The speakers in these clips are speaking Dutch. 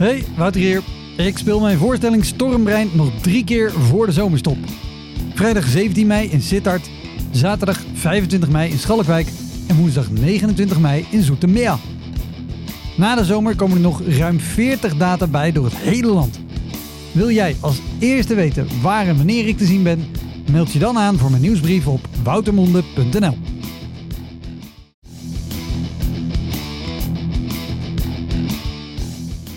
Hey, Wouter hier. Ik speel mijn voorstelling Stormbrein nog drie keer voor de zomerstop. Vrijdag 17 mei in Sittard, zaterdag 25 mei in Schalkwijk en woensdag 29 mei in Zoetermeer. Na de zomer komen er nog ruim 40 data bij door het hele land. Wil jij als eerste weten waar en wanneer ik te zien ben? Meld je dan aan voor mijn nieuwsbrief op woutermonde.nl.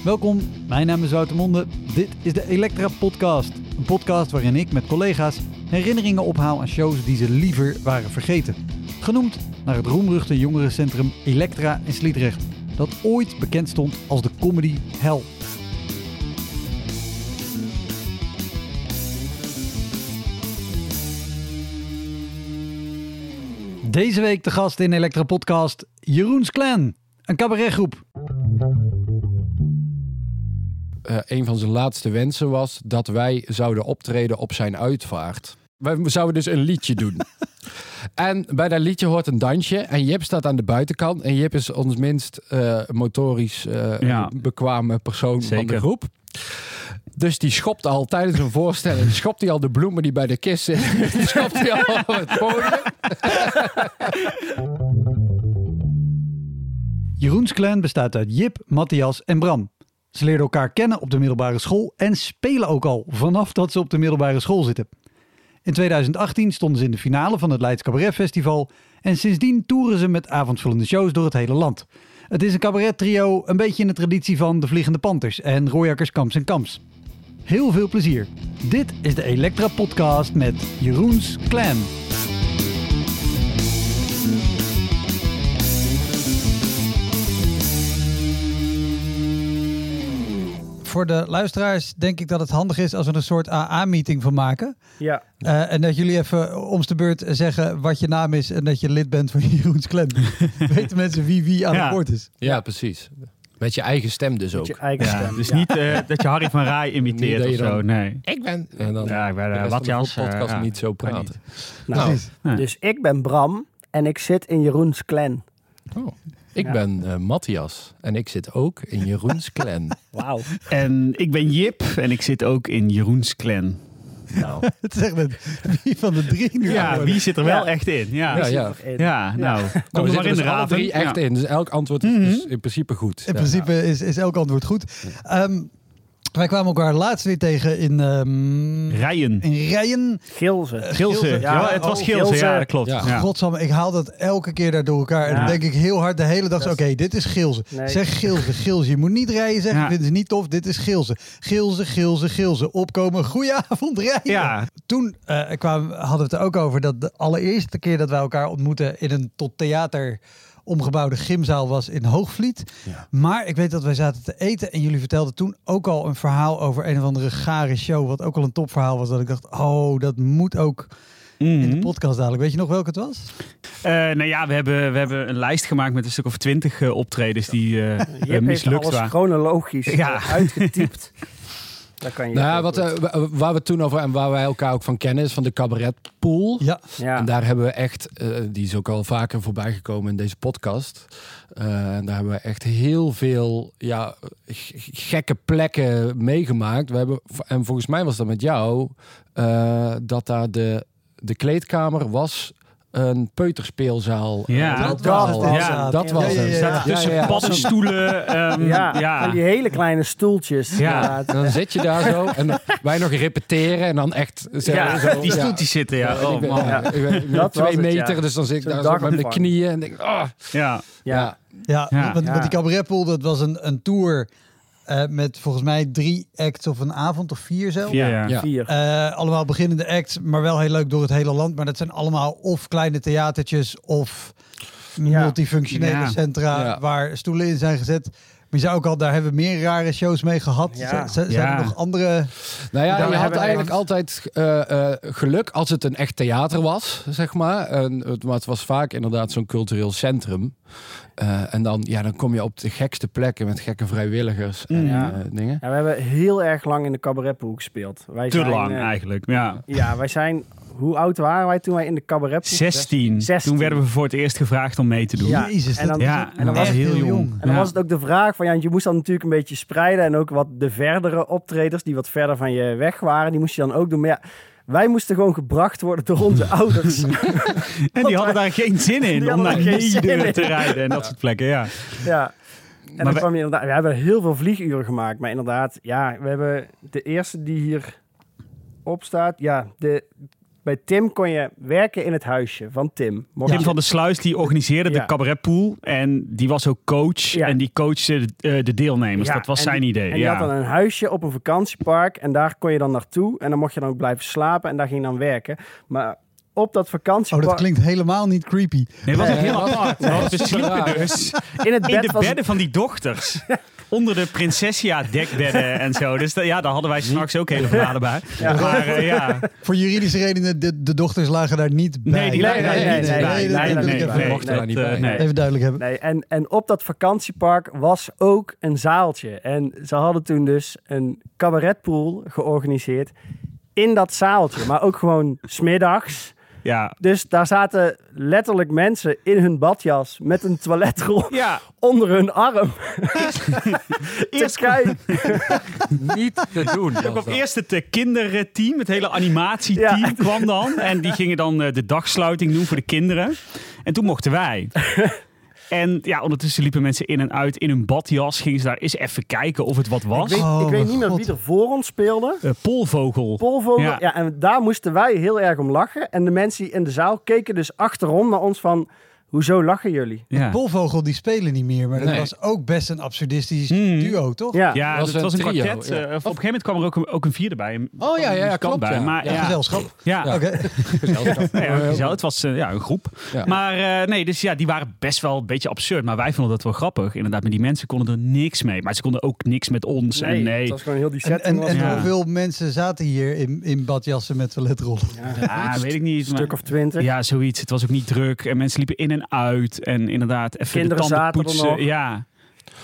Welkom, mijn naam is Wouter Monde. Dit is de Elektra Podcast. Een podcast waarin ik met collega's herinneringen ophaal aan shows die ze liever waren vergeten. Genoemd naar het roemruchte jongerencentrum Elektra in Sliedrecht, dat ooit bekend stond als de comedy hell. Deze week de gast in Elektra Podcast Jeroens Clan, een cabaretgroep. Eh, een van zijn laatste wensen was dat wij zouden optreden op zijn uitvaart. Wij zouden dus een liedje doen. en bij dat liedje hoort een dansje. En Jip staat aan de buitenkant. En Jip is ons minst eh, motorisch eh, Ja. bekwame persoon van de groep. Dus die schopt al tijdens een voorstelling, schopt hij al de bloemen die bij de kist zitten, die schopt hij al op het podium. Jeroens Clan bestaat uit Jip, Matthias en Bram. Ze leerden elkaar kennen op de middelbare school en spelen ook al vanaf dat ze op de middelbare school zitten. In 2018 stonden ze in de finale van het Leids Cabaret Festival en sindsdien toeren ze met avondvullende shows door het hele land. Het is een cabaret trio, een beetje in de traditie van de Vliegende Panthers en Royakkers Kamps en Kamps. Heel veel plezier. Dit is de Elektra Podcast met Jeroens Clan. Voor de luisteraars denk ik dat het handig is als we er een soort AA-meeting van maken. Ja, Eh, en dat jullie even om de beurt zeggen wat je naam is en dat je lid bent van Jeroens Clan. Weten mensen wie wie aan Ja. het woord is. Ja, precies. Met je eigen stem dus met ook. je eigen Ja, stem. dus Ja. niet eh, dat je Harry van Rij imiteert of zo. dan- Nee. Ik ben... En dan Ja, ik ben uh, van de Watjas. podcast eh, niet zo praten. Nou, Precies. Nee. Dus ik ben Bram en ik zit in Jeroens clan. Oh. Ik Ja. ben eh, Matthias en ik zit ook in Jeroens clan. Wauw. En ik ben Jip en ik zit ook in Jeroens clan. nou, Het is echt met wie van de drie nu Ja, wie zit er wel Ja. echt in? Ja, Ja, ja, ja. ja nou, kom nou, er maar in dus de raven. drie echt Ja. in. Dus elk antwoord is Mhm. dus in principe goed. In Ja. principe is, is elk antwoord goed. Ehm, wij kwamen elkaar laatst weer tegen in, ehm Rijen. in Rijen. Gilze. Gilze. Ja, Ja, het was oh, Gilze. Gilze. Ja, dat klopt. Ja. Ja. Godsamme, ik haal dat elke keer daar door elkaar. En Ja. dan denk ik heel hard de hele dag, oké, is- dit is Gilze. Nee. Zeg Gilze, Gilze. Je moet niet rijden zeggen, Ja. vinden ze niet tof, dit is Gilze. Gilze, Gilze, Gilze. Opkomen, goedenavond rijden. Ja. Toen eh, kwamen, hadden we het er ook over dat de allereerste keer dat wij elkaar ontmoetten in een tot theater omgebouwde gymzaal was in Hoogvliet. Ja. Maar ik weet dat wij zaten te eten en jullie vertelden toen ook al een verhaal over een of andere gare show, wat ook al een topverhaal was. Dat ik dacht, oh, dat moet ook in de Mhm. podcast dadelijk. Weet je nog welke het was? Eh, nou ja, we hebben, we hebben een lijst gemaakt met een stuk of twintig eh, optredens die Je heeft mislukt alles waren. chronologisch Ja. uitgetypt. Daar kan je Nou wat, eh, wa- waar we toen over en waar wij elkaar ook van kennen is van de cabaretpool. Ja. ja. En daar hebben we echt, eh, die is ook al vaker voorbij gekomen in deze podcast. Eh, en daar hebben we echt heel veel ja, gekke plekken meegemaakt. We hebben, en volgens mij was dat met jou, eh, dat daar de, de kleedkamer was een peuterspeelzaal. Ja, Eh, dat was was het. ja. dat was Ja, ja, het. ja, ja. Tussen Ja, ja. paddenstoelen. ehm, ja, ja. van die hele kleine stoeltjes. Ja. En dan zit je daar zo en dan- wij nog repeteren en dan echt zo, Ja, zo, die ja. stoeltjes zitten, ja. Oh ik ben, man. ja, ik ben Dat twee het, meter, ja. dus dan zit ik daar zo met mijn knieën en denk ah, Ja. Ja. Ja, Ja. Want, Ja. want die cabaretpool, dat was een, een tour eh, met volgens mij drie acts of een avond of vier zelf. Vier, ja. Ja. Vier. Eh, allemaal beginnende acts, maar wel heel leuk door het hele land. Maar dat zijn allemaal of kleine theatertjes of Ja. multifunctionele Ja. centra Ja. waar stoelen in zijn gezet. Maar je zou ook al, daar hebben we meer rare shows mee gehad. Ja. Z- z- Zijn Ja. er nog andere? Nou ja, je had eigenlijk altijd eh, eh, geluk als het een echt theater was, zeg maar. En, het, maar het was vaak inderdaad zo'n cultureel centrum. Eh, en dan, ja, dan kom je op de gekste plekken met gekke vrijwilligers en Ja. eh, dingen. Ja, we hebben heel erg lang in de cabaretpool gespeeld. Wij Te zijn, lang eh, eigenlijk. Ja. Ja, wij zijn hoe oud waren wij toen wij in de cabaret 16. 16. Toen werden we voor het eerst gevraagd om mee te doen. Ja. Jezus, en dat dan- Ja, en dan was het heel jong. En dan Ja. was het ook de vraag van, ja, je moest dan natuurlijk een beetje spreiden. En ook wat de verdere optreders, die wat verder van je weg waren, die moest je dan ook doen. Maar ja, wij moesten gewoon gebracht worden door onze ouders. En die hadden daar geen zin in om naar in. te rijden en dat soort plekken. Ja. ja. En dan kwam je inderdaad, we hebben heel veel vlieguren gemaakt. Maar inderdaad, ja, we hebben de eerste die hier op staat. Ja, de, bij Tim kon je werken in het huisje van Tim. Mocht Tim je- van der Sluis die organiseerde Ja. de cabaretpool. En die was ook coach. Ja. En die coachte de, eh, de deelnemers. Ja, dat was en zijn die- idee. En ja. had dan een huisje op een vakantiepark. En daar kon je dan naartoe. En dan mocht je dan ook blijven slapen. En daar ging je dan werken. Maar op dat Oh, vakantiepark... dat klinkt helemaal niet creepy. Nee, dat was Nee, heel dat- apart. nee, dat we sliepen dus in het in bed de was bedden van die dochters. Onder de Prinsessia dekbedden en zo. Dus ja, daar hadden wij straks ook hele verhalen bij. Ja. Maar eh, ja, Voor juridische redenen, de, de dochters lagen daar niet bij. nee, die Nee, lagen daar nee, niet nee, bij. eh, bij. nee. Even duidelijk hebben. Nee, en, en op dat vakantiepark was ook een zaaltje. En ze hadden toen dus een cabaretpool georganiseerd in dat zaaltje. Maar ook gewoon smiddags. Ja. Dus daar zaten letterlijk mensen in hun badjas met een toiletrol Ja, onder hun arm. Eerst kijken. Niet te doen. ook was op eerst het eh, kinderteam, het hele animatieteam Ja. kwam dan. En die gingen dan eh, de dagsluiting doen voor de kinderen. En toen mochten wij. En ja, ondertussen liepen mensen in en uit in hun badjas. Gingen ze daar eens even kijken of het wat was. Ik weet, Oh, ik weet mijn niet meer God. wie er voor ons speelde. Eh, Polvogel. Polvogel. Ja. Ja. en daar moesten wij heel erg om lachen. En de mensen in de zaal keken dus achterom naar ons van... Hoezo lachen jullie? Ja. Polvogel die spelen niet meer, maar dat Nee. was ook best een absurdistisch Hmm. duo, toch? Ja, Ja, was het een was een trio, kwartet. ja. eh, op een gegeven moment kwam er ook een, ook een vierde bij. Een- Oh ja, ja, klopt. bij. Ja. Maar, Ja, ja, Gezelschap. ja. Ja. Oké. Gezelschap. Nee, het was eh, ja, een groep. Ja. Maar eh, nee, dus ja, die waren best wel een beetje absurd. Maar wij vonden dat wel grappig. Inderdaad, met die mensen konden er niks mee. Maar ze konden ook niks met ons. nee, en nee. het was gewoon heel die En, setting. en, was en Ja. hoeveel mensen zaten hier in, in badjassen met toiletrollen? Ja, weet ik niet. een stuk maar- of twintig. Ja, zoiets. Het was ook niet druk. En mensen liepen in en uit. En inderdaad, even Kinderen de tanden poetsen. Ja,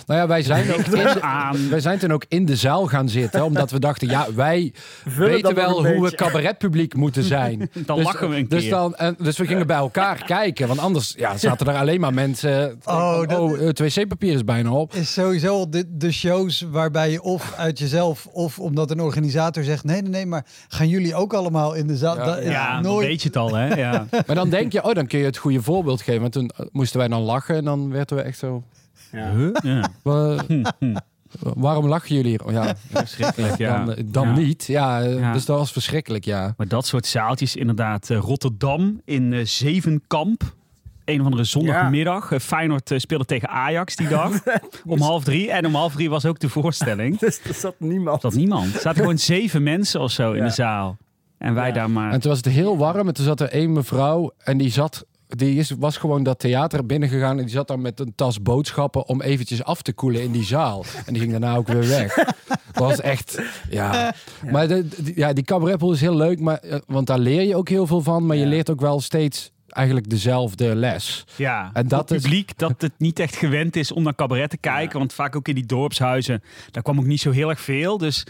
Nou ja, wij zijn, ook in de, aan. wij zijn toen ook in de zaal gaan zitten. Omdat we dachten, ja, wij Vullen weten wel een hoe we cabaretpubliek moeten zijn. Dan dus, lachen we een dus keer. Dan, en, dus we gingen bij elkaar kijken. Want anders ja, zaten er alleen maar mensen... Oh, Oh, dat- het wc-papier is bijna op. Is sowieso de, de shows waarbij je of uit jezelf of omdat een organisator zegt: nee, nee, nee, maar gaan jullie ook allemaal in de zaal? Ja. Dat is Ja, dan nooit. weet je het al, hè? Ja. Maar dan denk je, oh, dan kun je het goede voorbeeld geven. Want toen moesten wij dan lachen en dan werden we echt zo... Ja. Huh? ja. "Wa- waarom lachen jullie hier? Oh, ja, Verschrikkelijk, ja. dan, dan Ja. niet. Ja, eh, Ja. dus dat was verschrikkelijk, ja. Maar dat soort zaaltjes, inderdaad. eh, Rotterdam in eh, Zevenkamp. Een of andere zondagmiddag. Eh, Feyenoord eh, speelde tegen Ajax die dag. om half drie. En om half drie was ook de voorstelling. Dus er zat niemand. Dat niemand. Er zaten gewoon zeven mensen of zo in de zaal. En wij Ja. daar maar... En toen was het heel warm en toen zat er één mevrouw en die zat... Die is, was gewoon dat theater binnengegaan en die zat daar met een tas boodschappen om eventjes af te koelen in die zaal. En die ging daarna ook weer weg. Dat was echt, ja. Maar de, de- ja, die cabaretpool is heel leuk, maar, eh, want daar leer je ook heel veel van. Maar je leert ook wel steeds eigenlijk dezelfde les. Ja, En dat het is- publiek dat het niet echt gewend is om naar cabaret te kijken. Want vaak ook in die dorpshuizen, daar kwam ook niet zo heel erg veel. Dus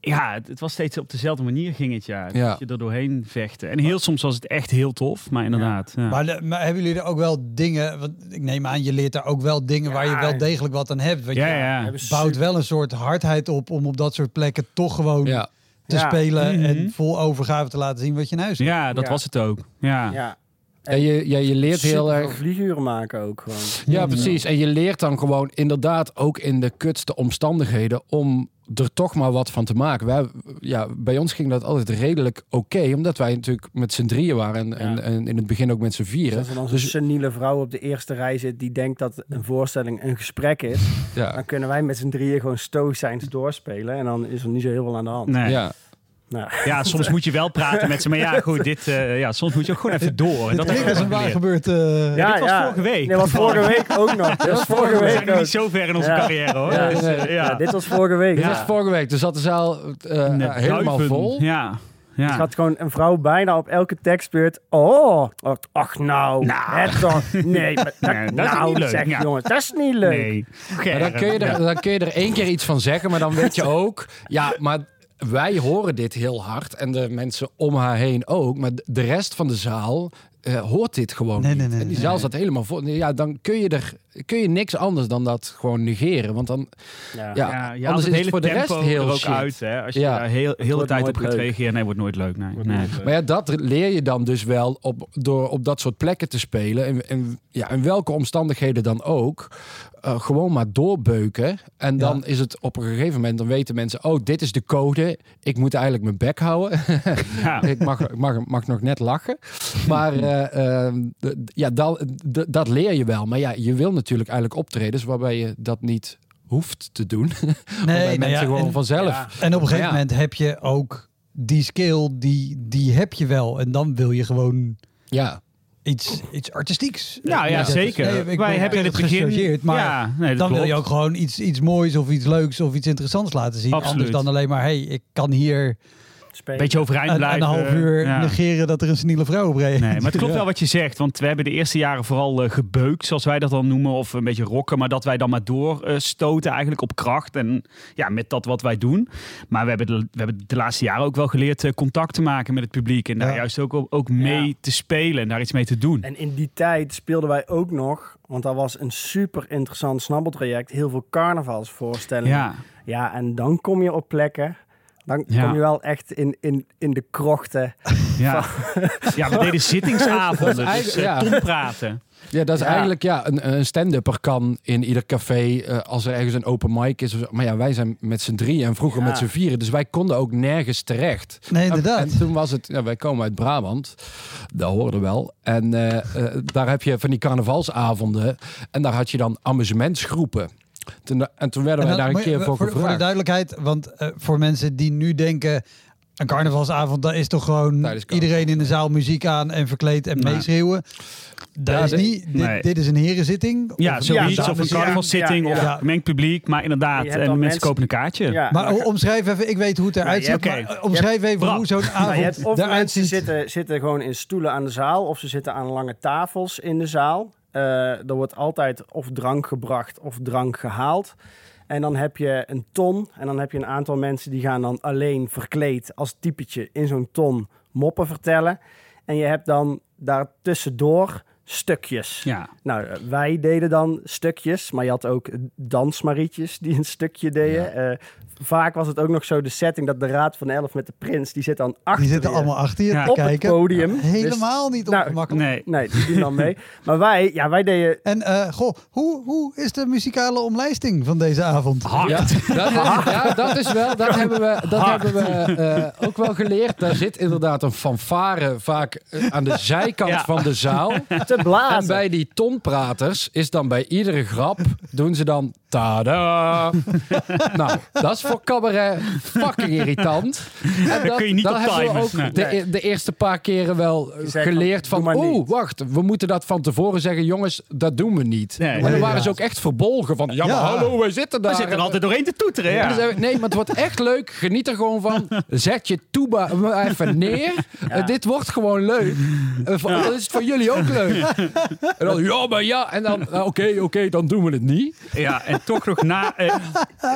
ja, het, het was steeds op dezelfde manier ging het ja. Ja. Dat je er doorheen vechten. En heel soms was het echt heel tof, maar inderdaad. Ja. Maar, de- maar hebben jullie er ook wel dingen? Want ik neem aan, je leert er ook wel dingen waar je wel degelijk wat aan hebt. Want ja, je bouwt wel een soort hardheid op om op dat soort plekken toch gewoon Ja. te Ja. spelen Mhm. en vol overgave te laten zien wat je in huis hebt. Ja, dat Ja. was het ook. Ja. Ja. En je, ja, je leert heel erg... vlieguren maken ook gewoon. Ja, precies. En je leert dan gewoon inderdaad ook in de kutste omstandigheden om er toch maar wat van te maken. Wij, ja, bij ons ging dat altijd redelijk oké, omdat wij natuurlijk met z'n drieën waren en, en, Ja. en in het begin ook met z'n Dus vieren. als er dan zo'n Dus seniele vrouw op de eerste rij zit die denkt dat een voorstelling een gesprek is, ja, dan kunnen wij met z'n drieën gewoon stoïcijns doorspelen en dan is er niet zo heel veel aan de hand. Nee. ja. Nou, Ja, soms moet je wel praten met ze. Maar ja, goed, dit, eh, ja, soms moet je ook gewoon even door. Dat dat is een waar gebeurd. eh, Ja, dit was vorige week. Nee, was vorige week ook nog. Dit was vorige We zijn week nog ook. niet zo ver in onze Ja. carrière hoor. Ja. Dus, eh, ja. Ja, dit was vorige week. Dit Ja. was vorige week, dus zat de zaal eh, In de helemaal duiven. vol. Ja. Er Ja. gaat gewoon een vrouw bijna op elke tekstbeurt. Oh, ach nou, Nou. het toch. Nee, maar dat, Nee, dat is nou, niet leuk. zeg Ja. jongens, dat is niet leuk. Nee. Maar dan kun, je er, dan kun je er één keer iets van zeggen, maar dan weet je ook, ja, maar wij horen dit heel hard en de mensen om haar heen ook. Maar de rest van de zaal uh, hoort dit gewoon nee, niet. Nee, nee, en die zaal zat helemaal vol. Ja, dan kun je er kun je niks anders dan dat gewoon negeren. Want dan, ja, Ja. Anders het is hele het voor de rest heel er ook shit. uit. Hè? Als je Ja. daar heel, heel de tijd op gaat reageren, nee, wordt nooit leuk. Nee. nee. Maar ja, dat leer je dan dus wel op, door op dat soort plekken te spelen. En, en, ja, in welke omstandigheden dan ook. eh, gewoon maar doorbeuken. En dan is het op een gegeven moment, dan weten mensen... oh, dit is de code. Ik moet eigenlijk mijn bek houden. Ja. ik mag, ik mag, mag nog net lachen. Maar eh, eh, ja, dat, dat leer je wel. Maar ja, je wil natuurlijk eigenlijk optredens... waarbij je dat niet hoeft te doen. waarbij nou mensen ja, gewoon en- vanzelf... Ja. En op een gegeven Ja. moment heb je ook die skill, die, die heb je wel. En dan wil je gewoon Ja, iets, iets artistieks. Ja, ja, zeker. Nee, ik Wij ben- hebben in het begin... maar ja, nee, dat dan wil je klopt. ook gewoon iets, iets moois of iets leuks of iets interessants laten zien. Absoluut. Anders dan alleen maar, hey, ik kan hier Spelen. Beetje overeind een, blijven. een half uur Ja. negeren dat er een seniele vrouw op reed. Nee, maar het klopt Ja. wel wat je zegt. Want we hebben de eerste jaren vooral eh, gebeukt, zoals wij dat dan noemen. Of een beetje rocken. Maar dat wij dan maar doorstoten eigenlijk op kracht. En ja, met dat wat wij doen. Maar we hebben de, we hebben de laatste jaren ook wel geleerd eh, contact te maken met het publiek. En daar Ja. juist ook, ook mee Ja. te spelen. En daar iets mee te doen. En in die tijd speelden wij ook nog, want dat was een super interessant snabbeltraject, heel veel carnavalsvoorstellingen. Ja, Ja, en dan kom je op plekken, dan Ja. kom je wel echt in, in, in de krochten. ja. ja, we deden zittingsavonden. dus eigenlijk- eh, ja. tompraten. Ja, dat is Ja. eigenlijk ja, een, een stand-upper kan in ieder café eh, als er ergens een open mic is. of zo. Maar ja, wij zijn met z'n drieën en vroeger Ja. met z'n vieren. Dus wij konden ook nergens terecht. Nee, En, inderdaad. en toen was het, ja, wij komen uit Brabant, dat hoorde wel. En eh, daar heb je van die carnavalsavonden. En daar had je dan amusementsgroepen. Toen, en toen werden En wij daar een keer voor, voor, voor de gevraagd. duidelijkheid, want eh, voor mensen die nu denken... Een carnavalsavond, dat is toch gewoon iedereen in de zaal muziek aan en verkleed en meeschreeuwen. Dat Ja, is dit- niet. Dit, nee. dit is een herenzitting. Ja, Of- zoiets. Ja, of een carnavalszitting. Ja, Of ja. gemengd publiek. Maar inderdaad, en mensen, kopen een kaartje. Ja, Maar omschrijf even, ik weet hoe het eruit ziet. maar omschrijf even hoe zo'n Nou, avond je hebt of eruit mensen ziet. zitten, zitten gewoon in stoelen aan de zaal, of ze zitten aan lange tafels in de zaal. Eh, er wordt altijd of drank gebracht of drank gehaald. En dan heb je een ton en dan heb je een aantal mensen die gaan dan alleen verkleed als typetje in zo'n ton moppen vertellen. En je hebt dan daartussendoor stukjes. Ja. Nou, eh, wij deden dan stukjes, maar je had ook dansmarietjes die een stukje deden. Eh, vaak was het ook nog zo de setting dat de Raad van Elf met de prins, die zit dan achter Die zitten je allemaal achter je Ja. te op het kijken. podium. Dus- Helemaal niet Nou, ongemakkelijk. Nee. nee, die doen dan mee. Maar wij, ja, wij deden... En eh, goh, hoe, hoe is de muzikale omlijsting van deze avond? Ja, dat is, ja, dat is wel, dat hebben we, dat hebben we eh, ook wel geleerd. Daar zit inderdaad een fanfare vaak aan de zijkant Ja. van de zaal. te En blazen. bij die tonpraters is dan bij iedere grap, doen ze dan tada. nou, dat is voor cabaret fucking irritant. En dat, kun je niet dat op hebben we ook Nee. de, de eerste paar keren wel geleerd van, van, maar oeh, wacht, we moeten dat van tevoren zeggen. Jongens, dat doen we niet. Nee. en dan Nee, waren ja. ze ook echt verbolgen van, ja, maar Ja. hallo, wij zitten daar. We zitten er altijd doorheen te toeteren. Ja. nee, maar het wordt echt leuk. Geniet er gewoon van. Zet je tuba even neer. Dit wordt gewoon leuk. Voor- Dan is het voor jullie ook leuk. En dan, ja, maar ja. En dan, eh, oké, oké, dan doen we het niet. Ja, en toch nog na. eh,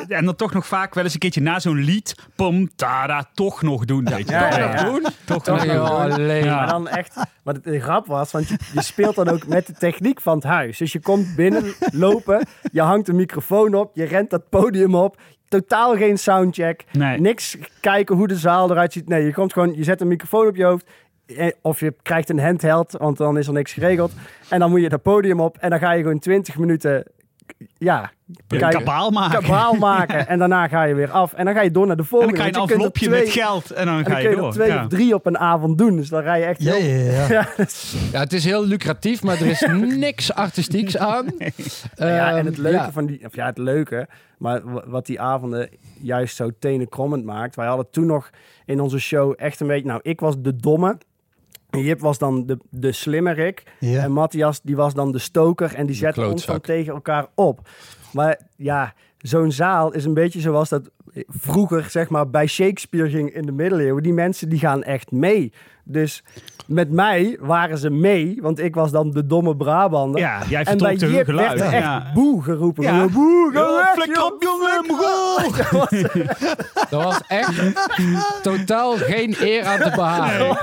en dan toch nog vaak wel eens een keertje na zo'n lied. Pom, tada, toch nog doen. weet je. Ja, Toch ja, nog ja. doen. Toch nog doen. Maar dan echt, wat het de grap was, want je, je speelt dan ook met de techniek van het huis. Dus je komt binnen lopen, je hangt een microfoon op, je rent dat podium op. Totaal geen soundcheck. Nee. Niks kijken hoe de zaal eruit ziet. Nee, je komt gewoon, je zet een microfoon op je hoofd. Eh, Of je krijgt een handheld, want dan is er niks geregeld. En dan moet je dat podium op en dan ga je gewoon 20 minuten ja, kabaal maken. kabaal maken. En daarna ga je weer af. En dan ga je door naar de En volgende. dan krijg je een envelopje twee- met geld. En dan En ga dan je kun je door. er twee Ja. of drie op een avond doen. Dus dan rij je echt Ja, heel... ja, ja. Ja, het is heel lucratief, maar er is niks artistieks aan. ja, en Ehm, het leuke ja. van die... Of ja, het leuke. Maar wat die avonden juist zo tenenkrommend maakt. Wij hadden toen nog in onze show echt een beetje... Nou, ik was de domme. Jip was dan de, de slimmerik. En Matthias, die was dan de stoker. En die zette ons dan tegen elkaar op. Maar ja, zo'n zaal is een beetje zoals dat vroeger, zeg maar, bij Shakespeare ging in de middeleeuwen. Die mensen die gaan echt mee. Dus met mij waren ze mee, want ik was dan de domme Brabander. Ja, jij en bij Jip geluid. werd er echt Ja. boe geroepen. Ja. Boe, ga weg, op, jongen. Dat was- Dat was echt totaal geen eer aan te behalen.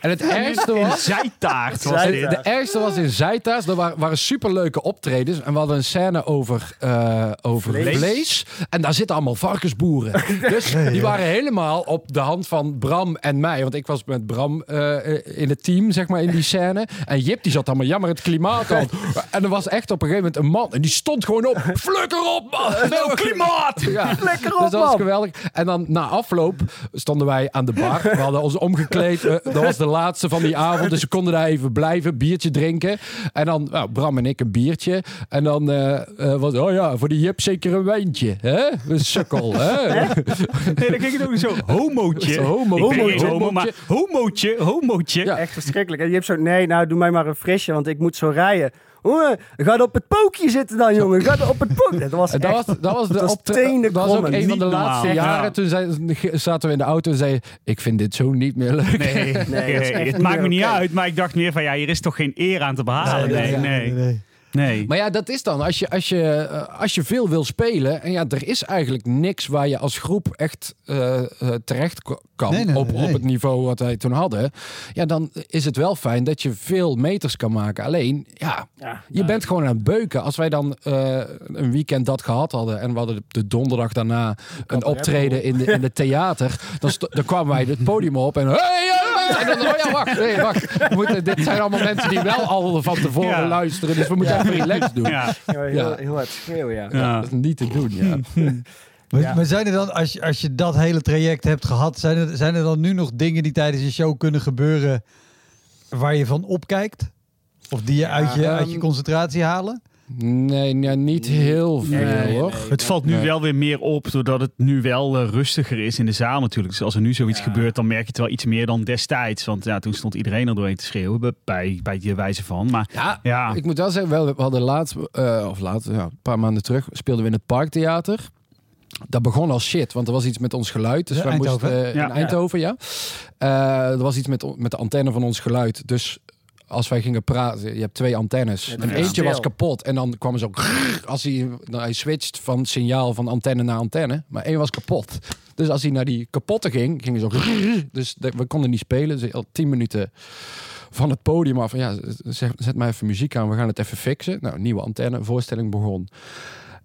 En het ergste was... zijtaart was dit. De ergste was in Zijtaars. Er waren, waren superleuke optredens. En we hadden een scène over, eh, over Vlees. vlees. En daar zitten allemaal Dus die waren helemaal op de hand van Bram en mij. Want ik was met Bram eh, in het team, zeg maar, in die scène. En Jip die zat allemaal, ja, maar het klimaat dan. En er was echt op een gegeven moment een man. En die stond gewoon op. Flikker op, man! No klimaat! Ja. Flikker op, Dus dat was geweldig. En dan na afloop stonden wij aan de bar. We hadden ons omgekleed. Eh, dat was de laatste van die avond. Dus we konden daar even blijven, biertje drinken. En dan, nou, Bram en ik een biertje. En dan eh, eh, was, oh ja, voor die Jip zeker een wijntje. Hè? Een sukkel, hè? Nee, dan ging het ook zo. Homootje. Homo- homootje. homo, maar homootje, homootje. Ja. Echt verschrikkelijk. En je hebt zo, nee, nou doe mij maar een frisje, want ik moet zo rijden. Jongen, ga op het pookje zitten dan, jongen. Ga op het pookje. Dat was dat echt... was, dat was, de dat was dat was ook een van de laatste normaal. jaren. Ja. Toen zei, zaten we in de auto en zei ik vind dit zo niet meer leuk. Nee, is echt het maakt me niet uit, maar ik dacht meer van ja, hier is toch geen eer aan te behalen. Nee, nee, nee. nee. Maar ja, dat is dan. Als je, als, je, eh, als je veel wil spelen. En ja, er is eigenlijk niks waar je als groep echt eh, eh, terecht kan. Nee, nee, op, nee. op het niveau wat wij toen hadden. Ja, dan is het wel fijn dat je veel meters kan maken. Alleen, ja, Ja, je bent gewoon aan het beuken. Als wij dan eh, een weekend dat gehad hadden. En we hadden de donderdag daarna een optreden in de, in het theater. Dan, dan kwamen wij het podium op. En, hey, en dan, oh ja, wacht. Nee, wacht. We moeten, dit zijn allemaal mensen die wel al van tevoren Ja. luisteren. Dus we moeten even relaxed doen. Ja, heel, heel, Ja. heel hard schreeuwen, ja. ja. Dat is niet te doen, ja. Maar, Ja. maar zijn er dan, als je, als je dat hele traject hebt gehad, zijn er, zijn er dan nu nog dingen die tijdens een show kunnen gebeuren waar je van opkijkt? Of die je uit je, uit je ehm, concentratie halen? Nee, ja, niet heel veel Nee, hoor. nee. Het valt nu Nee. wel weer meer op doordat het nu wel eh, rustiger is in de zaal natuurlijk. Dus als er nu zoiets Ja. gebeurt, dan merk je het wel iets meer dan destijds. Want ja, toen stond iedereen er doorheen te schreeuwen, bij- bij, die wijze van. Maar Ja, ja, ik moet wel zeggen, wel, we hadden laatst, eh, of laat, ja, een paar maanden terug, speelden we in het Parktheater. Dat begon als shit, want er was iets met ons geluid. Dus Ja, wij Eindhoven, moesten Ja. in Eindhoven, ja. Eh, er was iets met, met de antenne van ons geluid. Dus als wij gingen praten, je hebt twee antennes. Ja, en eentje was kapot. En dan kwam zo als hij, nou, hij switcht van signaal van antenne naar antenne. Maar één was kapot. Dus als hij naar die kapotte ging, ging hij zo. Dus we konden niet spelen. Dus al tien minuten van het podium af. Ja, zet, zet maar even muziek aan. We gaan het even fixen. Nou, nieuwe antenne. Voorstelling begon.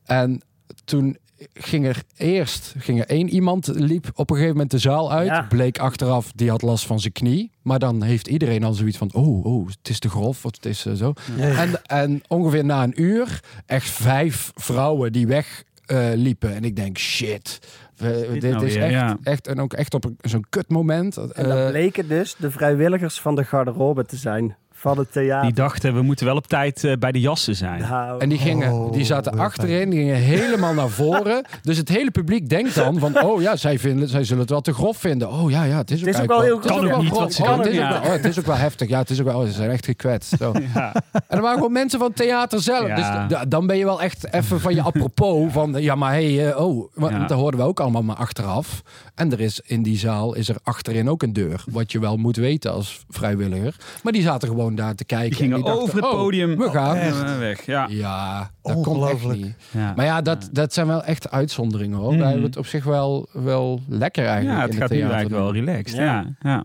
En toen ging er eerst ging er één iemand liep op een gegeven moment de zaal uit. Ja. Bleek achteraf die had last van zijn knie. Maar dan heeft iedereen al zoiets van oh, oh het is te grof of het is eh, zo. En, en ongeveer na een uur echt vijf vrouwen die weg eh, liepen. En ik denk shit. we- Dit dit nou is weer, echt, ja. echt en ook echt op een- zo'n kut moment. En dat bleken dus de vrijwilligers van de garderobe te zijn. Van het theater. die dachten, we moeten wel op tijd eh, bij de jassen zijn. Nou, En die, gingen, Oh, die zaten achterin, die gingen helemaal naar voren. Dus het hele publiek denkt dan van, oh ja, zij, vinden, zij zullen het wel te grof vinden. Oh ja, ja, het is ook, Het is ook wel heel grof. Kan ook niet, wat ze Oh, doen, het, is ja. ook wel, oh, het is ook wel heftig. Ja, het is ook wel, oh, ze zijn echt gekwetst. Zo. En Ja. er waren gewoon mensen van het theater zelf. Ja. Dus dan ben je wel echt even van je apropos van, ja, maar hey, eh, oh, want Ja. dat hoorden we ook allemaal maar achteraf. En er is in die zaal is er achterin ook een deur, wat je wel moet weten als vrijwilliger. Maar die zaten gewoon daar te kijken. Die gingen en die dachten, over het oh, podium. we gaan. Weg. Ja. Ja, dat komt echt Ongelooflijk. niet. Ja. Maar ja, dat, dat zijn wel echt uitzonderingen hoor. Mhm. Wij hebben het op zich wel, wel lekker eigenlijk. Ja, het in gaat nu theater eigenlijk wel relaxed. Ja. Ja. Ja.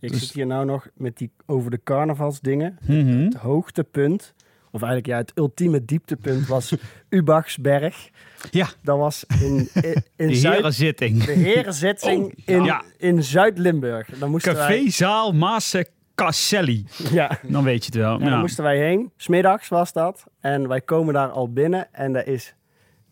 ik dus- zit hier nou nog met die over de carnavalsdingen. Mhm. Het hoogtepunt, of eigenlijk ja, het ultieme dieptepunt was Ubachsberg. Ja. Dat was in, in, in De Zuid... herenzitting. De herenzitting Oh, in, ja. in Zuid-Limburg. Dan moesten Cafézaal Maase Casselli. wij... Ja, Dan weet je het wel. Ja, daar Ja. moesten wij heen. Smiddags was dat. En wij komen daar al binnen. En er is...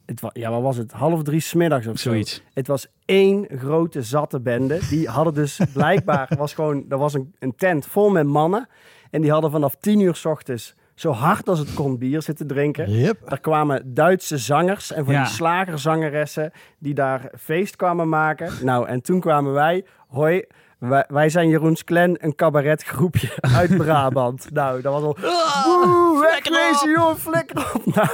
Het ja, wat was het? Half drie smiddags of zo. Zoiets. Het was één grote zatte bende. Die hadden dus blijkbaar... was gewoon, er was een, een tent vol met mannen. En die hadden vanaf tien uur s ochtends... zo hard als het kon bier zitten drinken. Yep. Er kwamen Duitse zangers en van Ja. die slagerzangeressen die daar feest kwamen maken. Nou, en toen kwamen wij. Hoi, Wij, wij zijn Jeroens Clan, een cabaretgroepje uit Brabant. nou, dat was al... Woe, wegwezen, joh, flikker op. Nou,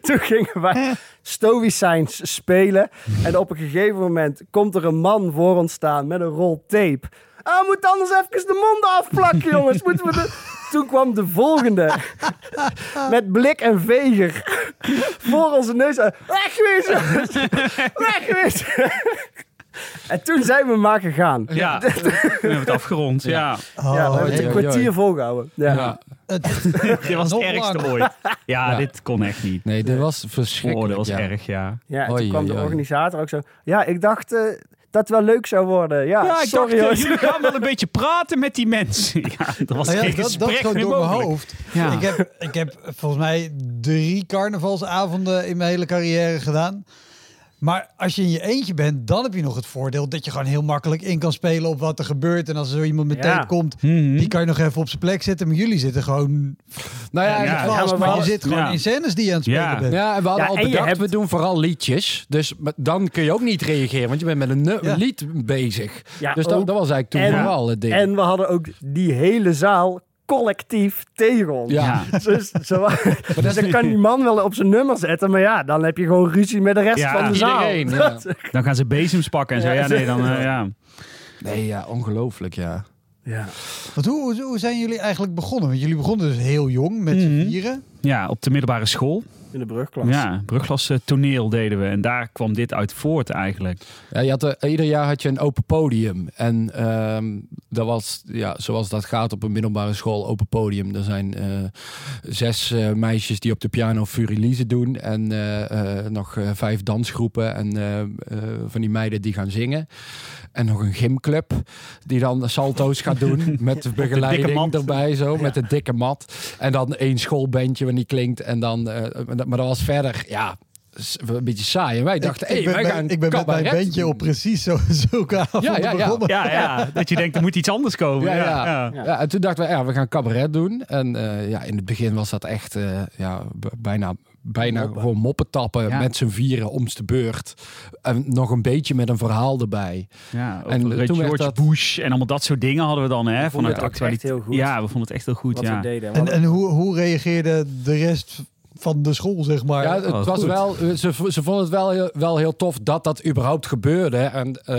toen gingen wij stoïcijns spelen. En op een gegeven moment komt er een man voor ons staan met een rol tape. Ah, moet anders even de mond afplakken, jongens. Moeten we de... Toen kwam de volgende. Met blik en veger. Voor onze neus. Wegwezen! Wegwezen! En toen zijn we maar gegaan. Ja, we hebben het afgerond. Ja, Ja, we Oh, hebben het een kwartier volgehouden. Ja. Ja. dit was het ergste lang. ooit. Ja, Ja. dit kon echt niet. Nee, dit was verschrikkelijk. Oh, dat was ja. erg, ja. Ja, en Oei, toen kwam oei, de organisator ook zo. Ja, ik dacht eh, dat het wel leuk zou worden. Ja, Ja, ik sorry dacht, eh, jullie gaan wel een beetje praten met die mensen. Ja, dat was ja, geen dat, dat gesprek gewoon meer door mijn hoofd. Ja. Ik, heb, ik heb volgens mij drie carnavalsavonden in mijn hele carrière gedaan. Maar als je in je eentje bent, dan heb je nog het voordeel dat je gewoon heel makkelijk in kan spelen op wat er gebeurt. En als er zo iemand met Ja. komt, Mhm. die kan je nog even op zijn plek zetten. Maar jullie zitten gewoon Nou ja, Ja, ja, ja, vast, maar je zit gewoon ja. in scènes die je aan het spelen Ja. bent. Ja, en we hadden Ja, al je bedacht, we doen vooral liedjes. Dus maar dan kun je ook niet reageren, want je bent met een lied bezig. Ja, dus dat, ook. dat was eigenlijk toen En- vooral het ding. En we hadden ook die hele zaal collectief tegen ons. ja. Dus, zo, dus dan kan die man wel op zijn nummer zetten, maar ja, dan heb je gewoon ruzie met de rest Ja, van de zaal. Iedereen, ja. Dan gaan ze bezems pakken en zo. Ja, nee, dan... eh, ja. Nee, ja, ongelooflijk, ja. Ja. Want hoe, hoe- zijn jullie eigenlijk begonnen? Want jullie begonnen dus heel jong met z'n vieren. ja, op de middelbare school. In de brugklas. Ja, brugklas toneel deden we. En daar kwam dit uit voort eigenlijk. Ja, je had, eh, ieder jaar had je een open podium. En ehm, dat was, ja, zoals dat gaat op een middelbare school, open podium. Er zijn eh, zes eh, meisjes die op de piano Furilize doen. En eh, eh, nog vijf dansgroepen. En eh, eh, van die meiden die gaan zingen. En nog een gymclub die dan salto's gaat doen. met de begeleiding erbij zo. Met een dikke mat. En dan één schoolbandje wanneer die klinkt. En dan, eh, maar dat was verder, ja... Een beetje saai. En wij dachten, ik, ben, wij bij- gaan ik ben met mijn bandje op precies zo, zulke avonden ja, ja. begonnen. Ja, ja, dat je denkt, er moet iets anders komen. Ja, Ja, ja. ja. Ja. en toen dachten we, ja, we gaan cabaret doen. En eh, ja, in het begin was dat echt eh, ja, bijna, bijna Moppen. gewoon moppen tappen Ja. met z'n vieren om de beurt. En nog een beetje met een verhaal erbij. Ja, En en toen werd George dat- Bush en allemaal dat soort dingen hadden we dan. Hè, vonden vanuit actualiteit. echt heel goed. Ja, we vonden het echt heel goed. Wat ja. we deden. We En, en hoe, hoe reageerde de rest van de school, zeg maar? ja, het oh, was goed. wel, ze, ze vonden het wel heel, wel heel tof dat dat überhaupt gebeurde. En eh,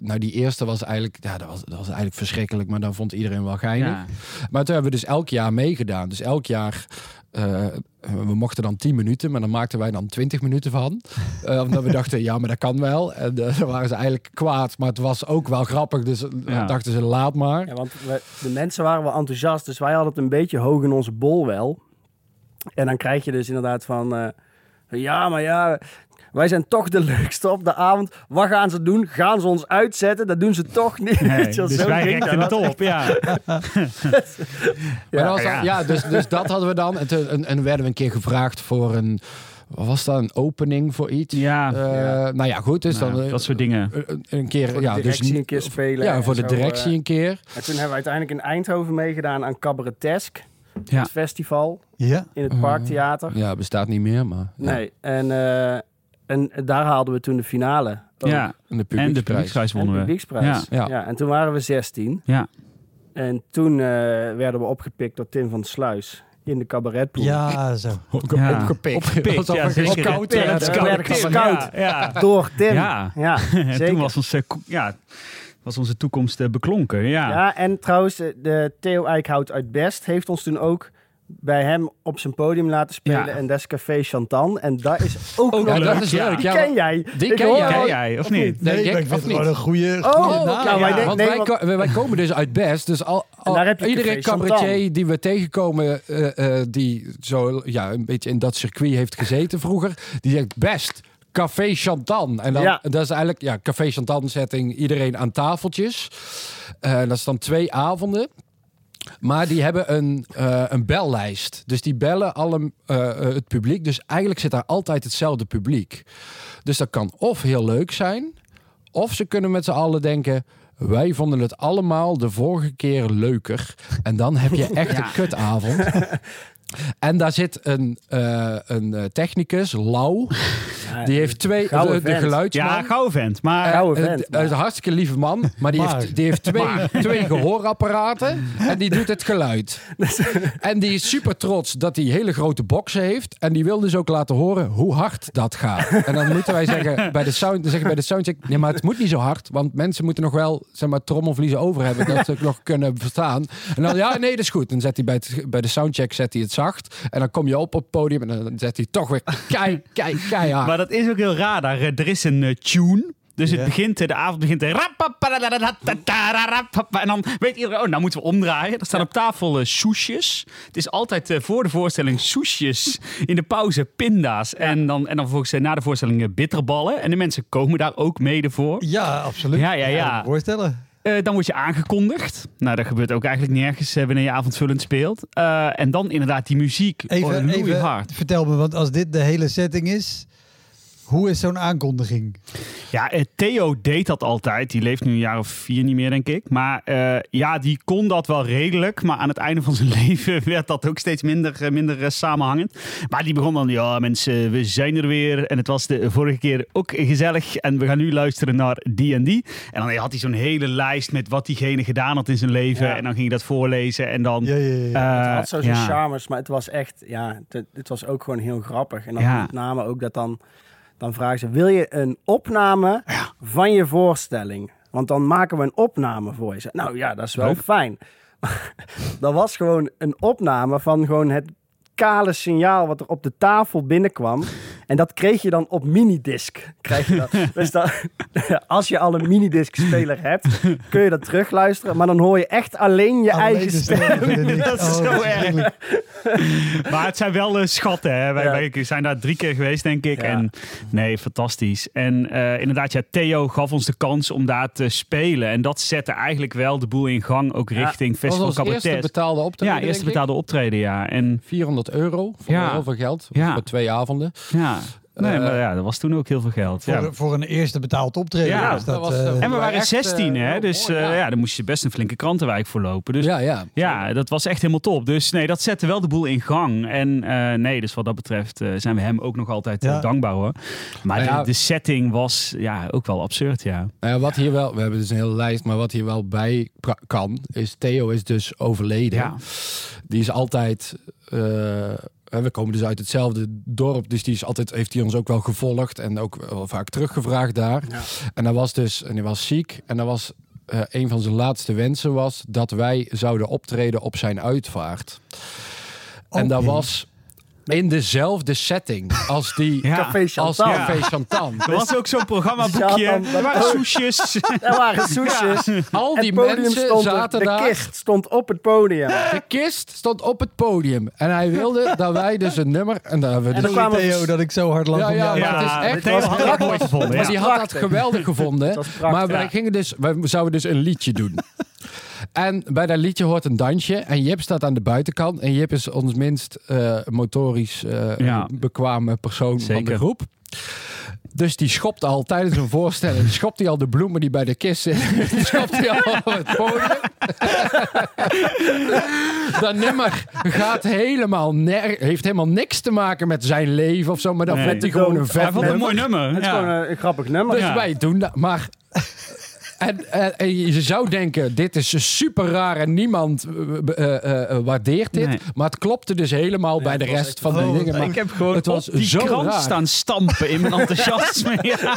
nou, die eerste was eigenlijk, ja, dat was, dat was eigenlijk verschrikkelijk, maar dan vond iedereen wel geinig. Ja. Maar toen hebben we dus elk jaar meegedaan. Dus elk jaar, eh, we mochten dan 10 minuten, maar dan maakten wij dan 20 minuten van. Eh, omdat we dachten, ja, maar dat kan wel. En eh, dan waren ze eigenlijk kwaad, maar het was ook wel grappig. Dus Ja. dachten ze, laat maar. Ja, want we, de mensen waren wel enthousiast, dus wij hadden het een beetje hoog in onze bol wel. En dan krijg je dus inderdaad van, eh, ja, maar ja, wij zijn toch de leukste op de avond. Wat gaan ze doen? Gaan ze ons uitzetten? Dat doen ze toch niet. Nee, dus zo wij dat. het op. Ja. Was dan- ja. ja, dus, dus dat hadden we dan. En, toen, en, en werden we een keer gevraagd voor een, wat was dat, een opening voor iets? Ja. Eh, Ja. Nou ja, goed. Dus Nou, dan, eh, dat soort dingen. Een, een keer, Voor de ja, dus directie een keer spelen. Ja, en voor de zo, directie eh. een keer. En toen hebben we uiteindelijk in Eindhoven meegedaan aan Cabaretesk. Ja. Het festival Ja. in het Parktheater. Ja, bestaat niet meer, maar. ja. Nee, en, eh, en daar haalden we toen de finale. ook. Ja. En de En de publieksprijs. publieksprijs En wonnen we. publieksprijs. Ja. Ja. en toen waren we 16. Ja. En toen eh, werden we opgepikt door Tim van Sluis in de cabaretpool. Ja, zo. Ja. Opgepikt. Opgepikt, ja. Ja, ja. Door Tim. Ja. ja En zeker. toen was onze, ja, was onze toekomst eh, beklonken. Ja. Ja, en trouwens, de Theo Eickhout uit Best heeft ons toen ook bij hem op zijn podium laten spelen. Ja. En dat is Café Chantan. En dat is ook, Ook nog Ja, leuk. dat is Ja. leuk. Die Ja, ken jij. die ken hoor jij. Ken al- jij, of niet? Nee, ik- vind het gewoon een goede, Oh, goede nou, Ja, Want nee, wij, want- ko- wij komen dus uit Best. Dus al, al- daar heb je iedere Café Chantan. cabaretier die we tegenkomen... eh, eh, die zo ja, een beetje in dat circuit heeft gezeten vroeger... die zegt Best, Café Chantan. En dan, Ja. dat is eigenlijk... Ja, Café Chantan setting iedereen aan tafeltjes. Eh, dat is dan twee avonden. Maar die hebben een, eh, een bellijst. Dus die bellen alle, eh, eh, het publiek. Dus eigenlijk zit daar altijd hetzelfde publiek. Dus dat kan of heel leuk zijn... Of ze kunnen met z'n allen denken... Wij vonden het allemaal de vorige keer leuker. En dan heb je echt een kutavond. En daar zit een, eh, een eh, technicus, Lau. Ja, Die heeft twee, de, de geluidsman. Ja, gauw vent. Maar Eh, Gouden vent, maar- een hartstikke lieve man, maar die, Maar. heeft, die heeft twee, twee gehoorapparaten en die doet het geluid. En die is super trots dat hij hele grote boksen heeft en die wil dus ook laten horen hoe hard dat gaat. En dan moeten wij zeggen bij de, sound, zeggen bij de soundcheck, nee maar het moet niet zo hard, want mensen moeten nog wel zeg maar, trommelvliezen over hebben dat ze het nog kunnen verstaan. En dan, ja nee, dat is goed. Dan zet hij bij, het, bij de soundcheck zet hij het zacht en dan kom je op op het podium en dan zet hij toch weer kei, kei, keihard. Maar dat is ook heel raar. Daar, eh, er is een eh, tune. Dus het Ja. begint, eh, de avond begint. En dan weet iedereen, oh, nou moeten we omdraaien. Er staan op tafel eh, soesjes. Het is altijd voor de voorstelling soesjes. In de pauze pinda's. En dan, en dan volgens eh, na de voorstelling bitterballen. En de mensen komen daar ook mede voor. Ja, absoluut. Ja, ja, ja. me voorstellen. Eh, dan word je aangekondigd. Nou, dat gebeurt ook eigenlijk nergens eh, wanneer je avondvullend speelt. Eh, en dan inderdaad die muziek. Even, oh, even loeihard. vertel me, want als dit de hele setting is, hoe is zo'n aankondiging? Ja, eh, Theo deed dat altijd. Die leeft nu een jaar of vier niet meer, denk ik. Maar eh, ja, die kon dat wel redelijk. Maar aan het einde van zijn leven werd dat ook steeds minder, eh, minder samenhangend. Maar die begon dan, ja mensen, we zijn er weer. En het was de vorige keer ook gezellig. En we gaan nu luisteren naar die en die. En dan had hij zo'n hele lijst met wat diegene gedaan had in zijn leven. Ja. En dan ging hij dat voorlezen. En dan... Ja, ja, ja. eh, Het had zo zijn ja. charmes, maar het was echt, ja, het, het was ook gewoon heel grappig. En dan Ja. met name ook dat dan, dan vragen ze, wil je een opname van je voorstelling? Want dan maken we een opname voor je. Nou ja, dat is wel Leuk. fijn. dat was gewoon een opname van gewoon het kale signaal wat er op de tafel binnenkwam. En dat kreeg je dan op minidisc. Krijg je dat. dus dan, als je al een minidisc speler hebt, kun je dat terugluisteren. Maar dan hoor je echt alleen je Alleen eigen stem. Dat is Oh, zo erg. verschrikkelijk. Maar het zijn wel eh, schatten. Hè? Wij, Ja. wij zijn daar drie keer geweest, denk ik. Ja. En nee, fantastisch. En eh, inderdaad, ja, Theo gaf ons de kans om daar te spelen. En dat zette eigenlijk wel de boel in gang, ook richting Dat Festival eerste Cabaret. betaalde optreden. Ja, eerste betaalde optreden, ja. En 400 euro voor Ja. heel veel geld. Ja. Voor twee avonden. ja, nee, Eh, maar ja, dat was toen ook heel veel geld. Voor, Ja. voor een eerste betaald optreden. Ja, was dat, dat was, eh, eh, En we waren echt, 16, eh, hè? Dus mooi, eh, ja. ja, dan moest je best een flinke krantenwijk voor lopen. Dus ja, ja. Ja, dat was echt helemaal top. Dus nee, dat zette wel de boel in gang. En eh, nee, dus wat dat betreft eh, zijn we hem ook nog altijd dankbaar hoor. Maar Nou ja. de, de setting was ja, ook wel absurd, ja. Nou ja, wat hier wel, we hebben dus een hele lijst, maar wat hier wel bij kan, is Theo is dus overleden. Ja, Die is altijd, eh, we komen dus uit hetzelfde dorp, dus die is altijd, heeft hij ons ook wel gevolgd en ook wel vaak teruggevraagd daar. Ja. En hij was dus, en hij was ziek en dat was eh, een van zijn laatste wensen was dat wij zouden optreden op zijn uitvaart. En dat was in dezelfde setting als die Ja. Café als Chantal. Café Chantan. er was ook zo'n programmaboekje. Dan- Er waren dan- soesjes. Er waren soesjes. Al die mensen stond zaten de daar. kist stond op het podium. De kist stond op het podium. En hij wilde dat wij dus een nummer... En daar hebben we En dus... dan kwamen Theo dat ik zo hard lach Ja, ja, maar het is Ja, echt- Theo het had dat mooi gevonden. Maar die had dat geweldig gevonden. Het was prachtig. Maar wij gingen dus, wij zouden dus een liedje doen. En bij dat liedje hoort een dansje. En Jip staat aan de buitenkant. En Jip is ons minst eh, motorisch eh, Ja. bekwame persoon van de groep. Dus die schopt al tijdens een voorstelling, schopt hij al de bloemen die bij de kist zitten, die schopt hij al op het podium. dat nummer gaat helemaal ner- heeft helemaal niks te maken met zijn leven of zo, maar dan Nee. vindt hij gewoon een Hij vet vond het een mooi nummer. Het is ja. gewoon een, een grappig nummer. Dus Ja. wij doen dat, maar... En, en, en je zou denken, dit is super raar en niemand eh, eh, eh, waardeert dit. Nee. Maar het klopte dus helemaal bij de het rest echt- van de dingen. Maar ik heb gewoon het was die zo krant raar. staan stampen in mijn enthousiasme. Ja.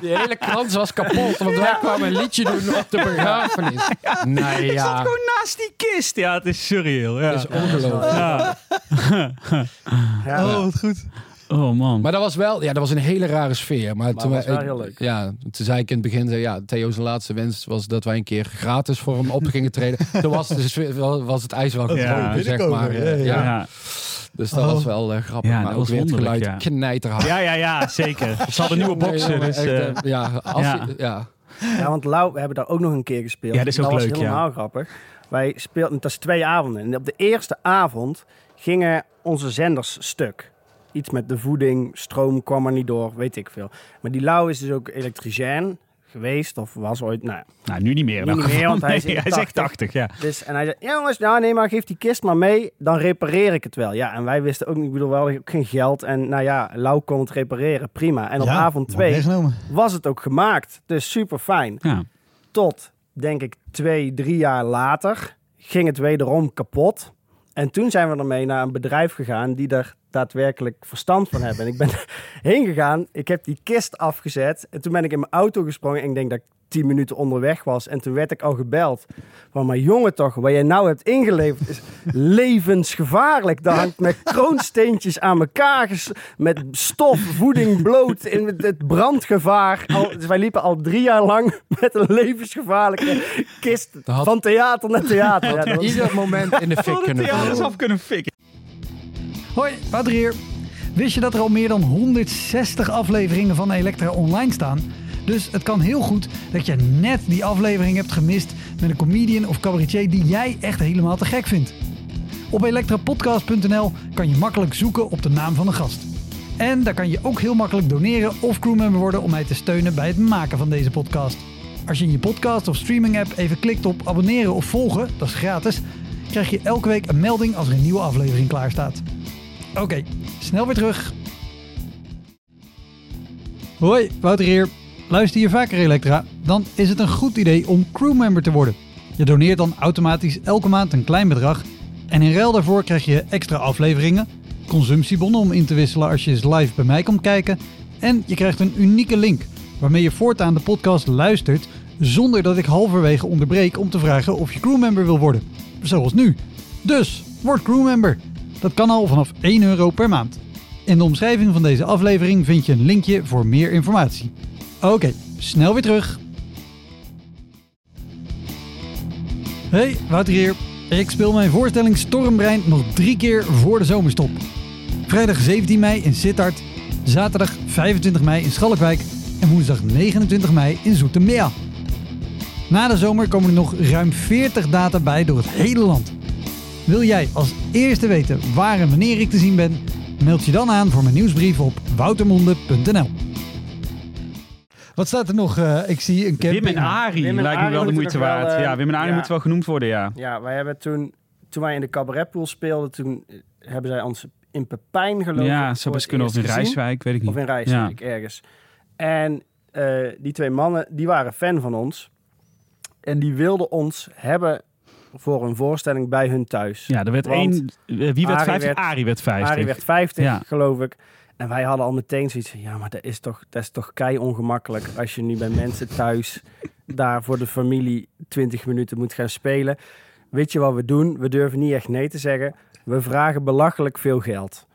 Die hele krant was kapot, want wij kwamen een liedje doen op de begrafenis. Nee, Ik zat ja. gewoon naast die kist. Ja, het is surreal. Ja. Dat is ongelooflijk. Ja. Ja. Oh, wat goed. Oh man. Maar dat was wel, ja, dat was een hele rare sfeer. Maar, toen was wij- wel ik- heel leuk. Ja, toen zei ik in het begin, zei, ja, Theo's laatste wens was dat wij een keer gratis voor hem op gingen treden. toen was, de sfeer- wel- was het ijs wel Ja. gebroken, zeg maar. ja, ja. ja. ja. Dus dat Oh. was wel eh, grappig. Ja, maar dat ook was weer het wonderlijk, geluid ja. knijterhard. Ja, ja, ja, zeker. Ze hadden nieuwe jongen, Dus, echt, eh, eh, ja, als ja. je- ja. Ja, want Lau, we hebben daar ook nog een keer gespeeld. Ja, dat is ook was leuk, ja. helemaal grappig. Wij speelden, het was twee avonden. En op de eerste avond gingen onze zenders stuk. Iets met de voeding, stroom kwam er niet door, weet ik veel. Maar die Lau is dus ook elektricien. geweest of was ooit. Nou. Nou, nu niet meer. Nu niet meer, want hij is Nee, in hij is echt 80. 80, ja. dus, en hij zei, ja jongens, nou nee, maar geef die kist maar mee, dan repareer ik het wel. Ja, en wij wisten ook niet, ik bedoel, we hadden ook geen geld. En nou ja, Lau kon het repareren, prima. En op Ja, avond wordt 2 meegenomen. was het ook gemaakt. Dus super fijn. ja. Tot, denk ik, twee, drie jaar later ging het wederom kapot. En toen zijn we ermee naar een bedrijf gegaan die er daadwerkelijk verstand van hebben. En ik ben heen gegaan, ik heb die kist afgezet. En toen ben ik in mijn auto gesprongen en ik denk dat ik tien minuten onderweg was. En toen werd ik al gebeld. Van, maar jongen toch, wat jij nou hebt ingeleverd is levensgevaarlijk. Daar hangt met kroonsteentjes aan elkaar, ges- met stof, voeding bloot, in het- het brandgevaar. Al, dus wij liepen al drie jaar lang met een levensgevaarlijke kist had- van theater naar theater. Ja, dat was- Ieder moment in de fik kunnen vallen. af kunnen fikken. Hoi, Wouter hier. Wist je dat er al meer dan 160 afleveringen van Elektra online staan? Dus het kan heel goed dat je net die aflevering hebt gemist met een comedian of cabaretier die jij echt helemaal te gek vindt. Op elektrapodcast.nl kan je makkelijk zoeken op de naam van een gast. En daar kan je ook heel makkelijk doneren of crewmember worden om mij te steunen bij het maken van deze podcast. Als je in je podcast of streaming app even klikt op abonneren of volgen, dat is gratis, krijg je elke week een melding als er een nieuwe aflevering klaar staat. Oké, snel weer terug. Hoi, Wouter hier. Luister je vaker Elektra? Dan is het een goed idee om crewmember te worden. Je doneert dan automatisch elke maand een klein bedrag. En in ruil daarvoor krijg je extra afleveringen, consumptiebonnen om in te wisselen als je eens live bij mij komt kijken. En je krijgt een unieke link waarmee je voortaan de podcast luistert zonder dat ik halverwege onderbreek om te vragen of je crewmember wil worden. Zoals nu. Dus, word crewmember. Dat kan al vanaf 1 euro per maand. In de omschrijving van deze aflevering vind je een linkje voor meer informatie. Oké, snel weer terug. Hey, Wouter hier. Ik speel mijn voorstelling Stormbrein nog drie keer voor de zomerstop. Vrijdag 17 mei in Sittard, zaterdag 25 mei in Schalkwijk en woensdag 29 mei in Zoetermeer. Na de zomer komen er nog ruim 40 data bij door het hele land. Wil jij als eerste weten waar en wanneer ik te zien ben? Meld je dan aan voor mijn nieuwsbrief op woutermonde.nl. Wat staat er nog? Eh, ik zie een camping. Wim en Arie Wim en lijkt me wel de moeite wel, waard. eh, ja, Wim en Arie ja. moeten wel genoemd worden, ja. Ja, wij hebben toen, toen wij in de cabaretpool speelden, toen eh, hebben zij ons in Pepijn geloof ik. Ja, best het kunnen. Of in. Rijswijk, weet ik niet. Of in Rijswijk, ergens. En eh, die twee mannen, die waren fan van ons. En die wilden ons hebben voor een voorstelling bij hun thuis. Ja, er werd Want één... Wie werd Arie 50? werd- Arie werd 50. Arie werd 50, Ja. geloof ik. En wij hadden al meteen zoiets van, ja, maar dat is toch, dat is toch kei ongemakkelijk als je nu bij mensen thuis daar voor de familie 20 minuten moet gaan spelen. Weet je wat we doen? We durven niet echt nee te zeggen. We vragen belachelijk veel geld.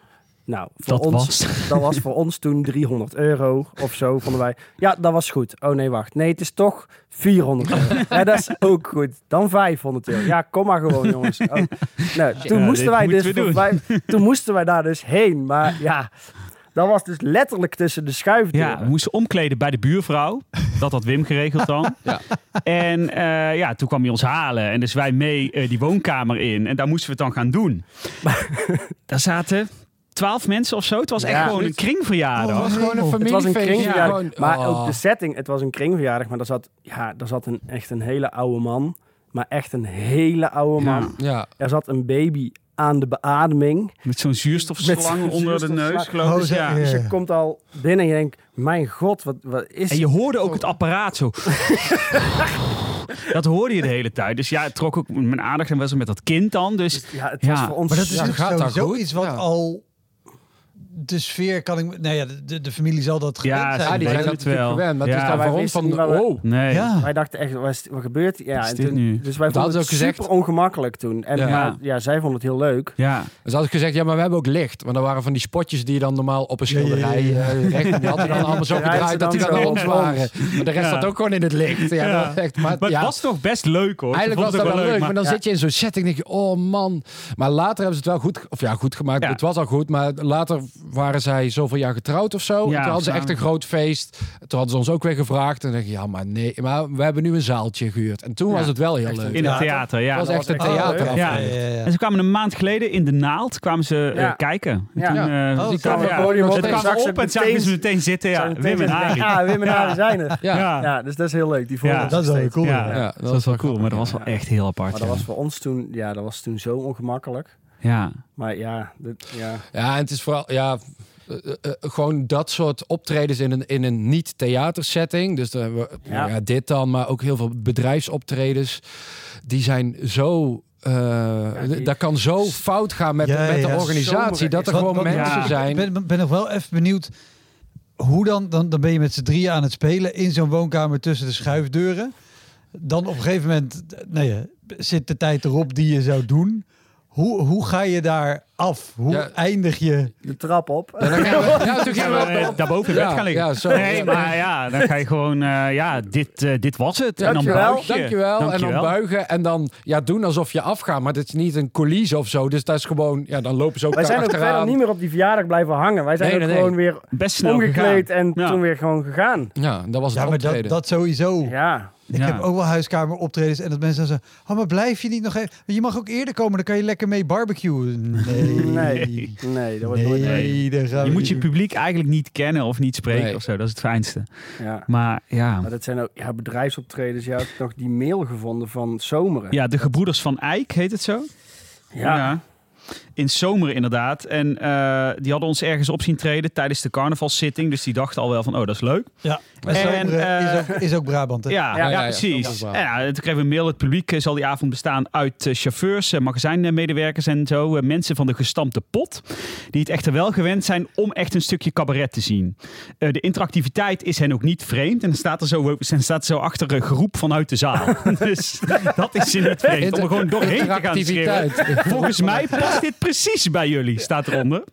Nou, voor Dat ons, was... dat was voor ons toen 300 euro of zo, vonden wij. Ja, dat was goed. Oh nee, wacht. Nee, het is toch 400 euro. Ja, dat is ook goed. Dan 500 euro. Ja, kom maar gewoon, jongens. Oh. Nou, toen, Ja, moesten wij dus voor vijf- toen moesten wij daar dus heen. Maar ja, dat was dus letterlijk tussen de schuifdeuren. Ja, we moesten omkleden bij de buurvrouw. Dat had Wim geregeld dan. Ja. En eh, ja, toen kwam hij ons halen. En dus wij mee eh, die woonkamer in. En daar moesten we het dan gaan doen. daar zaten twaalf mensen of zo. Het was echt Ja. gewoon een kringverjaardag. Het was gewoon een Het familiefeest. Het was een kringverjaardag. Maar oh. ook de setting, het was een kringverjaardag. Maar daar zat, ja, daar zat een, echt een hele oude man. Maar echt een hele oude man. Ja. Ja, Er zat een baby aan de beademing. Met zo'n Met zuurstofslang zo'n onder de neus, geloof ik. Oh, ja. ja. Dus je komt al binnen en je denkt, mijn god, wat, wat is... En je hoorde ook het apparaat zo. dat hoorde je de hele tijd. Dus ja, het trok ook mijn aandacht en was er met dat kind dan. Dus Ja, het Ja, was voor ons... Maar dat is Ja, ook gaat sowieso iets wat Ja. al... De sfeer kan ik... Nou ja, de, de familie zal dat gewend Ja, zijn. ja die zijn dat natuurlijk wel. gewend. Maar Ja, dan wij wisten van, niet waar we- oh. nee. Ja. Wij dachten echt, wat, is- wat gebeurt hier? Ja, Wat is en dit toen- nu? Dus wij vonden het ook gezegd. super ongemakkelijk toen. En Ja. maar, ja, zij vonden het heel leuk. Ja, Dus had ik gezegd, ja, maar we hebben ook licht. Want er waren van die spotjes die je dan normaal op een Ja, ja, ja, schilderij ja. eh, recht. Die hadden dan allemaal zo gedraaid dat die dan om waren. Maar de rest zat ook gewoon in het licht. Ja, echt, maar, het was toch best leuk hoor. Eigenlijk was dat wel leuk, maar dan zit je in zo'n setting en denk je, oh man. Maar later hebben ze het wel goed, of ja, goed gemaakt. Het was al goed, maar later waren zij zoveel jaar getrouwd of zo. Ja, toen hadden ze echt een groot feest. Toen hadden ze ons ook weer gevraagd. En dan dacht ik, ja, maar nee, maar we hebben nu een zaaltje gehuurd. En toen Ja, was het wel heel leuk. In het theater, ja. Het was echt een theater. Ja. Ja, ja, ja. En ze kwamen een maand geleden in de Naald kwamen ze eh, kijken. En Ja. Toen, Ja. eh, Oh, die ze kwamen het kwam op en zagen meteen- ze meteen zitten. Ja, Wim en Arie. Ja, Wim en Arie zijn er. Ja. Dus dat is heel leuk. Die Ja, dat is wel cool. Ja, dat, was wel cool, maar dat was wel echt heel apart. Maar dat was voor ons toen, ja, dat was toen zo ongemakkelijk. Ja. Maar ja, dit, ja. Ja, en het is vooral, ja, eh, eh, eh, gewoon dat soort optredens in een, in een niet-theatersetting. Dus we- Ja. ja, dit dan, maar ook heel veel bedrijfsoptredens. Die zijn zo. eh die- dat kan zo fout gaan met, Ja, met de ja. organisatie. Dat er gewoon Wat- wat- mensen ja. zijn. Ik ben, ben nog wel even benieuwd. Hoe dan, dan? Dan ben je met z'n drieën aan het spelen in zo'n woonkamer tussen de schuifdeuren. Dan op een gegeven moment nou ja, zit de tijd erop die je zou doen. Hoe, hoe ga je daar af? Hoe Ja. eindig je? De trap op. Ja, dan gaan we, ja, Gaan gingen we we daarboven in bed Ja, gaan liggen? ja, zo. nee, maar ja, dan ga je gewoon, eh, ja, dit, eh, dit was het. En dan Dankjewel. buig je. Dankjewel. En dan buigen en dan ja, doen alsof je afgaat. Maar dit is niet een coulisse of zo. Dus dat is gewoon, ja, dan lopen ze ook Wij zijn ook verder niet meer op die verjaardag blijven hangen. Wij zijn Nee, ook nee, gewoon weer Best snel omgekleed gegaan. en Ja. toen weer gewoon gegaan. Ja, dat was het Ja, maar dat, dat sowieso. Ja. Ik Ja. heb ook wel huiskamer optredens en dat mensen dan zeggen: oh, maar blijf je niet nog even? Je mag ook eerder komen, dan kan je lekker mee barbecuen. Nee, Nee, nee, dat wordt nooit leuk. nee, gaan Je moet je publiek eigenlijk niet kennen of niet spreken Nee. of zo. Dat is het fijnste. Ja. Maar ja, Maar dat zijn ook ja, bedrijfsoptredens. Je had nog die mail gevonden van Zomeren. ja de gebroeders van Eijk heet het zo. Ja. In zomer inderdaad. En eh, die hadden ons ergens op zien treden tijdens de carnavalszitting. Dus die dachten al wel van, oh, dat is leuk. Ja, en, En, Zomeren eh, is, ook, is ook Brabant. Hè? Ja, Ja, ja, ja, ja, precies. is. En ja, toen kregen we een mail. Het publiek eh, zal die avond bestaan uit chauffeurs, magazijnmedewerkers en zo. mensen van de gestampte pot. Die het echter wel gewend zijn om echt een stukje cabaret te zien. Eh, de interactiviteit is hen ook niet vreemd. En dan staat er zo, er staat zo achter een geroep vanuit de zaal. dus dat is ze niet vreemd. Om er gewoon doorheen te gaan schreeuwen. Interactiviteit. Volgens mij past dit precies bij jullie, staat eronder.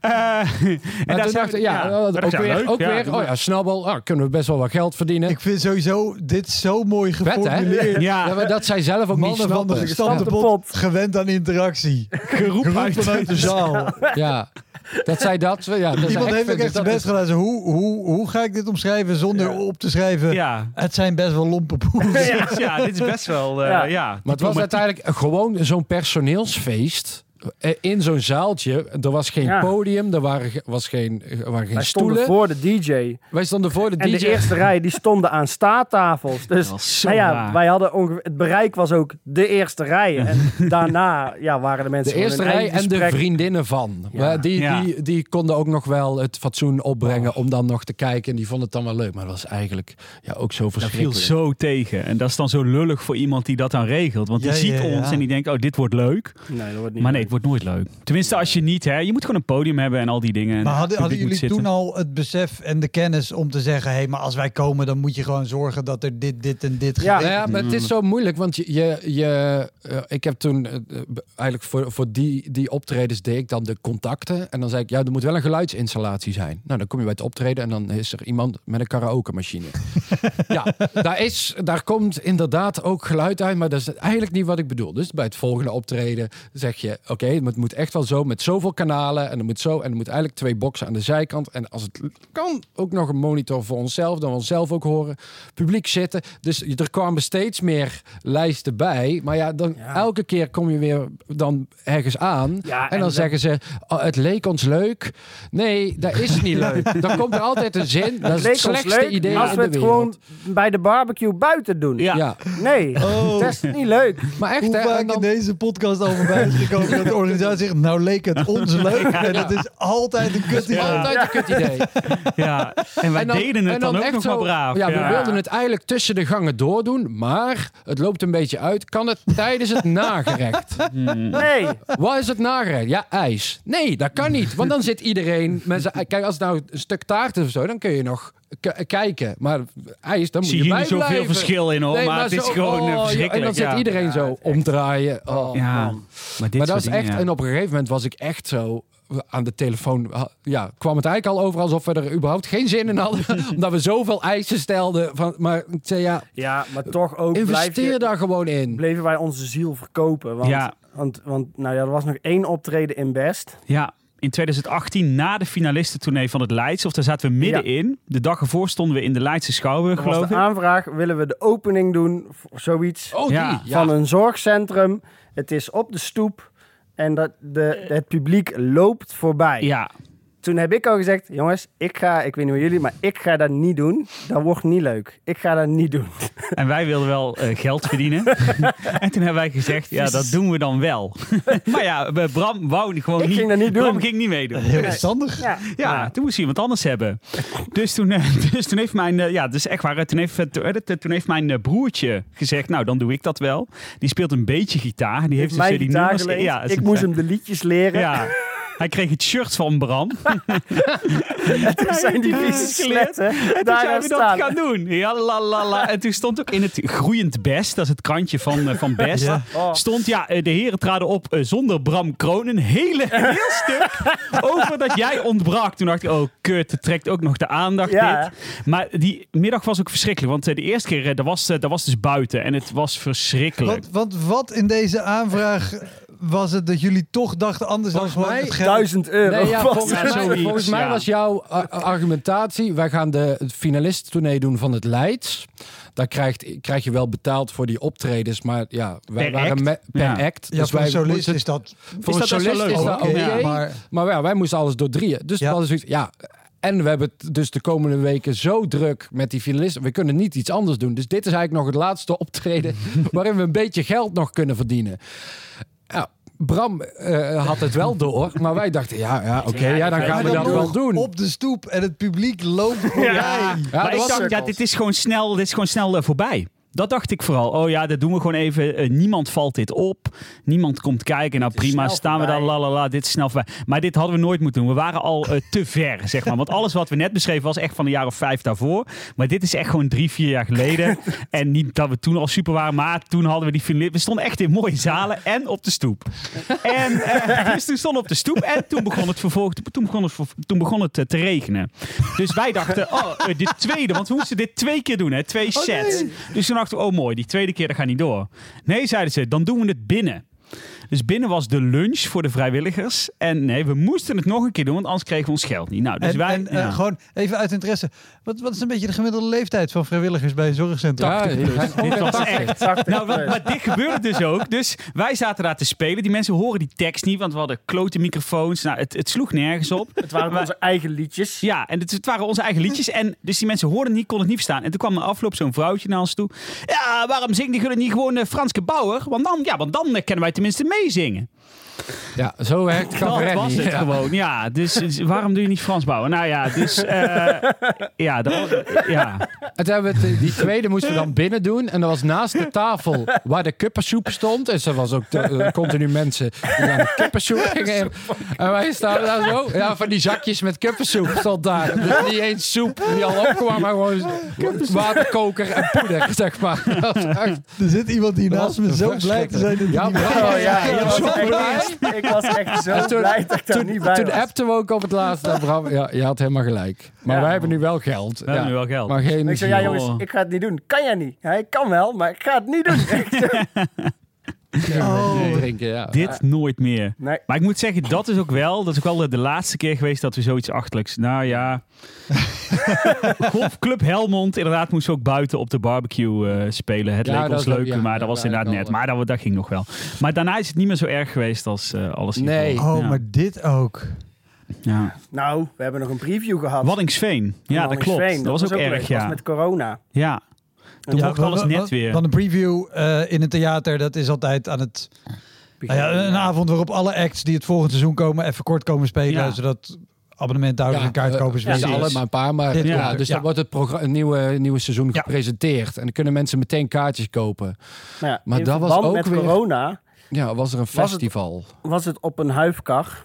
Eh, en daar dacht we- ik, ja, ook dat weer, leuk. ook Ja, weer oh ja, snabbel, ah, kunnen we best wel wat geld verdienen. Ik vind sowieso dit zo mooi geformuleerd. Ja, Ja, maar dat zij zelf ook niet Mannen van de pot, pot. gewend aan interactie. geroep Geroep uit vanuit de zaal. Ja, dat zij dat... Ja, dat Iemand heeft ook echt zijn dat best gedaan. Hoe, hoe, hoe ga ik dit omschrijven zonder Ja. op te schrijven? Ja, Het zijn best wel lompe poes. ja. ja, dit is best wel. eh, Ja. ja. Maar het was uiteindelijk gewoon zo'n personeelsfeest in zo'n zaaltje. Er was geen Ja. podium, er waren, was geen, er waren geen Wij stonden stoelen. voor de DJ. Wij stonden voor de En DJ. de eerste rij die stonden aan staattafels. Dus nou ja, raar. wij hadden ongeveer, het bereik was ook de eerste rij. En daarna ja, waren de mensen De eerste rij en de vriendinnen van. Ja. Die, Ja. die, die konden ook nog wel het fatsoen opbrengen Oh. om dan nog te kijken. En die vonden het dan wel leuk. Maar dat was eigenlijk ja, ook zo Dat viel verschrikkelijk. zo tegen. En dat is dan zo lullig voor iemand die dat dan regelt. Want die Ja, ziet ja, ja. ons en die denkt, oh, dit wordt leuk. Nee, dat wordt niet Maar nee, leuk. Het wordt nooit leuk. Tenminste, als je niet, hè. Je moet gewoon een podium hebben en al die dingen. En Maar hadden, hadden jullie toen al het besef en de kennis om te zeggen... hé, hey, maar als wij komen, dan moet je gewoon zorgen dat er dit, dit en dit Ja. gebeurt? Nou ja, maar het is zo moeilijk, want je, je, je, eh, ik heb toen eh, eh, eigenlijk voor, voor die, die optredens deed ik dan de contacten. En dan zei ik, ja, er moet wel een geluidsinstallatie zijn. Nou, dan kom je bij het optreden en dan is er iemand met een karaoke machine. ja, daar, is, daar komt inderdaad ook geluid uit, maar dat is eigenlijk niet wat ik bedoel. Dus bij het volgende optreden zeg je, oké, het moet echt wel zo met zoveel kanalen en er moet zo en er moet eigenlijk twee boxen aan de zijkant. En als het kan, ook nog een monitor voor onszelf, dan we onszelf ook horen. Publiek zitten. Dus er kwamen steeds meer lijsten bij. Maar ja, dan Ja. elke keer kom je weer dan ergens aan. Ja, en dan dat- zeggen ze, oh, het leek ons leuk. Nee, dat is niet leuk. Dan komt er altijd een zin. Dat is het slechtste leuk idee als in we de het wereld. gewoon bij de barbecue buiten doen. Ja. Ja, Nee, Oh. dat is niet leuk. maar echt Hoe hè. Vaak in dan, deze podcast al voorbij is gekomen dat de organisatie zegt... nou leek het ons leuk. En dat is altijd een kut idee. altijd een kut idee. Ja, en wij En dan- deden het en dan, ook echt nog zo- maar braaf. Ja, ja. we wilden het eigenlijk tussen de gangen doordoen, maar het loopt een beetje uit. Kan het tijdens het nagerecht? Nee. Wat is het nagerecht? Ja, ijs. Nee, dat kan niet. Want dan zit iedereen met zijn... Kijk, als het nou een stuk taart is of zo, dan kun je nog kijken. Maar ijs, dan moet zie je hier niet zoveel verschil in hoor, Nee, maar, het is zo- gewoon eh, oh, verschrikkelijk. En dan zit ja. iedereen Ja, zo echt. omdraaien. Oh. Ja, man. maar dit Maar dat is dingen, echt... ja. En op een gegeven moment was ik echt zo aan de telefoon. Ja, kwam het eigenlijk al over alsof we er überhaupt geen zin in hadden. omdat we zoveel eisen stelden. Van, maar ik zei ja, Ja, maar toch ook investeer je, daar gewoon in. bleven wij onze ziel verkopen. Want, Ja. want, want nou ja, er was nog één optreden in Best. Ja, in 2018 na de finalistentournee van het Leids. Of daar zaten we middenin. De dag ervoor stonden we in de Leidse Schouwburg, Dat was geloof de ik. aanvraag, willen we de opening doen voor zoiets Oh, Ja. die. Ja. van een zorgcentrum. Het is op de stoep en dat de, het publiek loopt voorbij. Ja, Toen heb ik al gezegd, jongens, ik ga, ik weet niet hoe jullie, maar ik ga dat niet doen. Dat wordt niet leuk. Ik ga dat niet doen. en wij wilden wel eh, geld verdienen. en toen hebben wij gezegd, ja, dat doen we dan wel. maar ja, Bram wou gewoon Ik niet. ging dat niet doen. Bram ging niet meedoen. Heel verstandig. Ja, Ja, toen moest hij iemand anders hebben. Dus toen, eh, dus toen heeft mijn, eh, ja, dat is echt waar. Toen heeft, toen heeft mijn broertje gezegd, nou, dan doe ik dat wel. Die speelt een beetje gitaar. Die heeft heeft dus mijn eh, die gitaar nummers. geleend. Ja, ik moest hem de liedjes leren. Ja. Hij kreeg het shirt van Bram. Toen zijn die vieze sletten En toen daar zijn we dat staan. gaan doen. Ja, la, la, la. En toen stond ook in het Groeiend Best, dat is het krantje van, eh, van Best, Ja. Oh. stond ja, eh, de heren traden op eh, zonder Bram Kroon. Een hele, heel stuk over dat jij ontbrak. Toen dacht ik, oh kut, het trekt ook nog de aandacht Ja. dit. Maar die middag was ook verschrikkelijk, want de eerste keer, dat was, dat was dus buiten en het was verschrikkelijk. Want, want wat in deze aanvraag was het dat jullie toch dachten anders dan Volgens mij het geld? Duizend euro. Nee, ja, was volgens. Ja, mij, zoiets, volgens mij ja. was jouw a- argumentatie... wij gaan de het finalistentournee doen van het Leids. Daar krijgt, krijg je wel betaald voor die optredens. Maar ja, wij Per waren act? me- per Ja. act. Ja, Dus voor wij solist moesten- is dat voor Is een solist leuk, is dat oké. Ja, maar Maar ja, wij moesten alles door drieën. Dus ja. En we hebben het dus de komende weken zo druk met die finalisten. We kunnen niet iets anders doen. Dus dit is eigenlijk nog het laatste optreden waarin we een beetje geld nog kunnen verdienen. Ja, Bram eh, had het wel door, maar wij dachten, ja, ja oké, ja, dan gaan we dat wel doen. op de stoep en het publiek loopt voorbij. Ja, Ja, maar ik dacht, ja, dit is gewoon snel, dit is gewoon snel eh, voorbij. Dat dacht ik vooral. Oh ja, dat doen we gewoon even. Eh, niemand valt dit op. Niemand komt kijken. Nou prima, staan we daar. voorbij. La, la, la, dit is snel voorbij. Maar dit hadden we nooit moeten doen. We waren al eh, te ver, zeg maar. Want alles wat we net beschreven was echt van een jaar of vijf daarvoor. Maar dit is echt gewoon drie, vier jaar geleden. en niet dat we toen al super waren. Maar toen hadden we die finalist. We stonden echt in mooie zalen en op de stoep. En eh, dus toen stonden op de stoep. En toen begon het vervolgens. Toen begon het, toen begon het te regenen. Dus wij dachten, oh, dit tweede. Want we moesten dit twee keer doen, hè? Twee sets. Dus toen dachten oh mooi, die tweede keer dat gaat niet door. Nee, zeiden ze, dan doen we het binnen. Dus binnen was de lunch voor de vrijwilligers. En nee, we moesten het nog een keer doen, want anders kregen we ons geld niet. Nou, dus en wij... en, eh, gewoon even uit interesse. Wat, wat is een beetje de gemiddelde leeftijd van vrijwilligers bij een zorgcentrum? Ja, Dit was echt... 80 Nou, wat, maar dit gebeurde dus ook. Dus wij zaten daar te spelen. Die mensen horen die tekst niet, want we hadden klote microfoons. Nou, het, het sloeg nergens op. Het waren Maar- onze eigen liedjes. Ja, en het, het waren onze eigen liedjes. En dus die mensen hoorden het niet, konden het niet verstaan. En toen kwam na afloop zo'n vrouwtje naar ons toe. Ja, waarom zingt die jullie niet gewoon eh, Franske Bauer? Want dan, ja, want dan eh, kunnen wij tenminste meezingen. Ja, zo werkt Dat was het Ja. gewoon, ja. Dus, dus waarom doe je niet Frans bouwen? Nou ja, dus... eh, ja, dat was, ja. En toen hebben we het, die tweede moesten we dan binnen doen. En dat was naast de tafel waar de kuppensoep stond. En er was ook te- eh, continu mensen die aan de kuppensoep gingen. in. En wij staan daar zo. Ja, van die zakjes met kuppensoep stond daar. Dus niet eens soep die al opkwam, maar gewoon waterkoker en poeder, zeg maar. Dat was echt- Er zit iemand hier Dat naast me zo blij te zijn dat Ja, maar- Oh ja, Ja, echt, blij. ik was echt zo En toen- blij dat ik daar Toen, niet bij toen was. appten we ook op het laatste. Bram, ja, je had helemaal gelijk. Maar Ja. wij hebben nu wel geld. We hebben nu wel geld. Maar geen En ik zei, ja jongens, ik ga het niet doen. Kan jij niet? Ja, ik kan wel, maar ik ga het niet doen. Oh. drinken, ja. Dit nooit meer. Nee. Maar ik moet zeggen, dat is ook wel, dat is ook wel de laatste keer geweest dat we zoiets achterlijks. Nou ja. Golfclub Helmond, inderdaad, moest ook buiten op de barbecue eh, spelen. Het Ja, leek dat ons leuk, ja, maar ja, dat was inderdaad net. Maar dat, dat ging nog wel. Maar daarna is het niet meer zo erg geweest als eh, alles hiervoor. Nee. Oh, Ja. maar dit ook. Ja. Nou, we hebben nog een preview gehad. Waddingsveen. Ja, dat klopt. Dat was ook leuk. erg, Dat was ja. met corona. Ja. Toen Ja, mocht alles net weer. Want een preview eh, in een theater, dat is altijd aan het... Nou ja, een avond waarop alle acts die het volgende seizoen komen even kort komen spelen. Ja. Zodat abonnementhouders en kaartkopers ja, niet weten. alle, maar een paar. Maar ja, er, dus ja. dan wordt het een nieuwe, nieuwe seizoen Ja. gepresenteerd. En dan kunnen mensen meteen kaartjes kopen. Nou ja, Maar dat was ook met weer- corona Ja, was er een Was het- festival. was het op een huifkar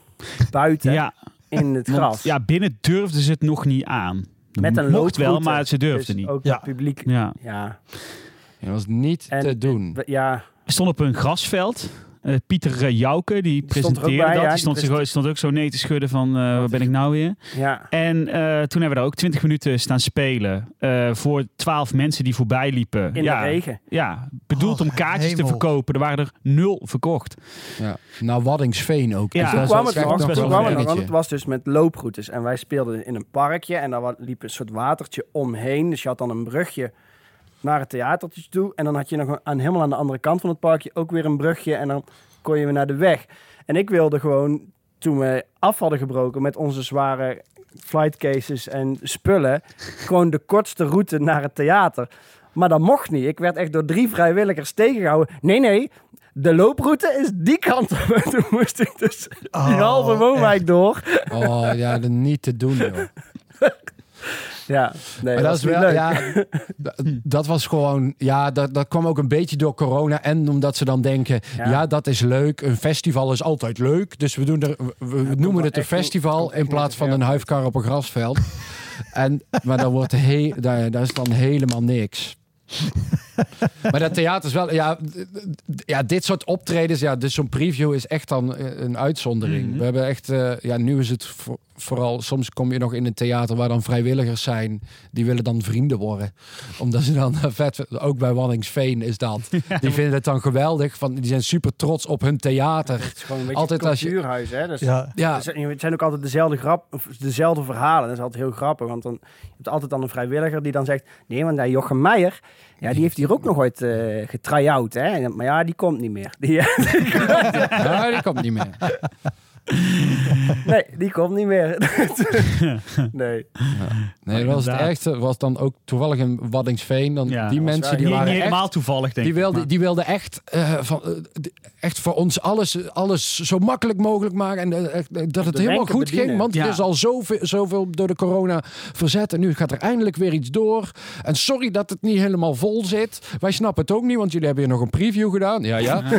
buiten Ja, in het want, gras. ja, binnen durfden ze het nog niet aan. Met een mocht wel, maar ze durfden Dus niet. Ook Ja. het publiek. Ja. Ja. Ja, dat was niet En- te doen. Ja. We stonden op een grasveld. Eh, Pieter uh, Jouke, die, er presenteerde bij, dat. ja, die stond, die zich- stond ook zo nee te schudden van, eh, waar ben ik nou weer? Ja. En eh, toen hebben we daar ook 20 minuten staan spelen. eh, voor 12 mensen die voorbij liepen. In ja, de regen. Ja, bedoeld Oh, om kaartjes te verkopen. Er waren er nul verkocht. Ja. Nou, Waddingsveen ook. Ja, Dus toen kwam het nog, best wel het want het was dus met looproutes. En wij speelden in een parkje en daar liep een soort watertje omheen. Dus je had dan een brugje naar het theatertje toe. En dan had je nog een- aan, helemaal aan de andere kant van het parkje ook weer een brugje. En dan kon je weer naar de weg. En ik wilde gewoon, toen we af hadden gebroken met onze zware flight cases en spullen, gewoon de kortste route naar het theater. Maar dat mocht niet. Ik werd echt door drie vrijwilligers tegengehouden. Nee, nee, de looproute is die kant op. Toen moest ik dus die Oh, halve woonwijk door. Oh ja, dat niet te doen, joh. Ja, nee, maar dat niet wel, leuk. ja, dat was gewoon, ja, dat, dat kwam ook een beetje door corona. En omdat ze dan denken, Ja. ja, dat is leuk. Een festival is altijd leuk. Dus we, doen er, we- noemen het een festival in plaats van een huifkar op een grasveld. en, maar dan wordt he, daar, daar is dan helemaal niks. maar dat theater is wel, ja, ja dit soort optredens, ja, dus zo'n preview is echt dan eh, een uitzondering. Mhm. We hebben echt, eh, ja, nu is het voor- vooral, soms kom je nog in een theater waar dan vrijwilligers zijn, die willen dan vrienden worden. Omdat ze dan vet, ook bij Wanningsveen is dat. Die vinden het dan geweldig, van, die zijn super trots op hun theater. Het is gewoon een beetje Altijd een als je- cultuurhuis, hè. Dus Ja. Ja, Het zijn- Het zijn ook altijd dezelfde, grap, of dezelfde verhalen. Dat is altijd heel grappig. Want dan, je hebt altijd dan een vrijwilliger die dan zegt... Nee, want ja, Jochem Meijer, ja, die heeft hier ook nog ooit eh getry-out. Hè? En- Maar ja, die komt niet meer. Die, ja, die komt niet meer. nee, die komt niet meer. nee. Nee, dat was het ergste. Was dan ook toevallig in Waddingsveen. Dan Ja, die was mensen die Niet, waren niet echt helemaal toevallig, denk Die ik. wilde, maar- die wilde echt, eh, van, eh, echt voor ons alles, alles zo makkelijk mogelijk maken. En eh, eh, dat het helemaal goed bedienen. ging. Want Ja. er is al zoveel, zoveel door de corona verzet. En nu gaat er eindelijk weer iets door. En sorry dat het niet helemaal vol zit. Wij snappen het ook niet, want jullie hebben hier nog een preview gedaan. Ja, ja.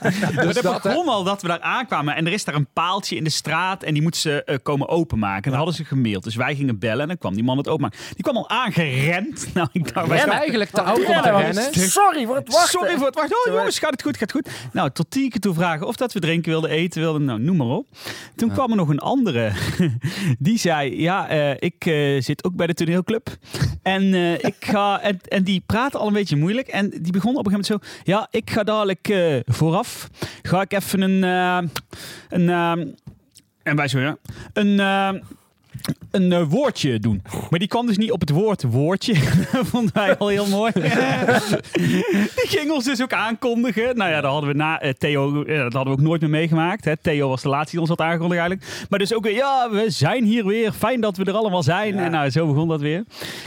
maar Dus dat dat, begon al dat we daar aankwamen. En er is daar een paaltje in de straat. En die moeten ze eh, komen openmaken. En dat hadden ze gemaild. Dus wij gingen bellen. En dan kwam die man het openmaken. Die kwam al aangerend. Nou, ik dacht, wij eigenlijk te oud om te Rennen, want- rennen. Sorry voor het wachten. Sorry voor het wachten. Oh jongens, gaat het goed, gaat het goed. Nou, tot tien keer toe vragen of dat we drinken wilden, eten wilden. Nou, noem maar op. Toen kwam er nog een andere. Die zei, ja, eh, ik eh, zit ook bij de toneelclub. En, eh, ik ga, en, en die praatte al een beetje moeilijk. En die begon op een gegeven moment zo. Ja, ik ga dadelijk eh, Ga ik even een... eh, een eh, en wij zo, ja. Een... een eh, woordje doen. Maar die kwam dus niet op het woord woordje. Dat vonden wij al heel mooi. die ging ons dus ook aankondigen. Nou ja, dat hadden we na eh, Theo, eh, dat hadden we ook nooit meer meegemaakt. Hè. Theo was de laatste die ons had aangekondigd eigenlijk. Maar dus ook weer, ja, we zijn hier weer. Fijn dat we er allemaal zijn. Ja. En nou, zo begon dat weer.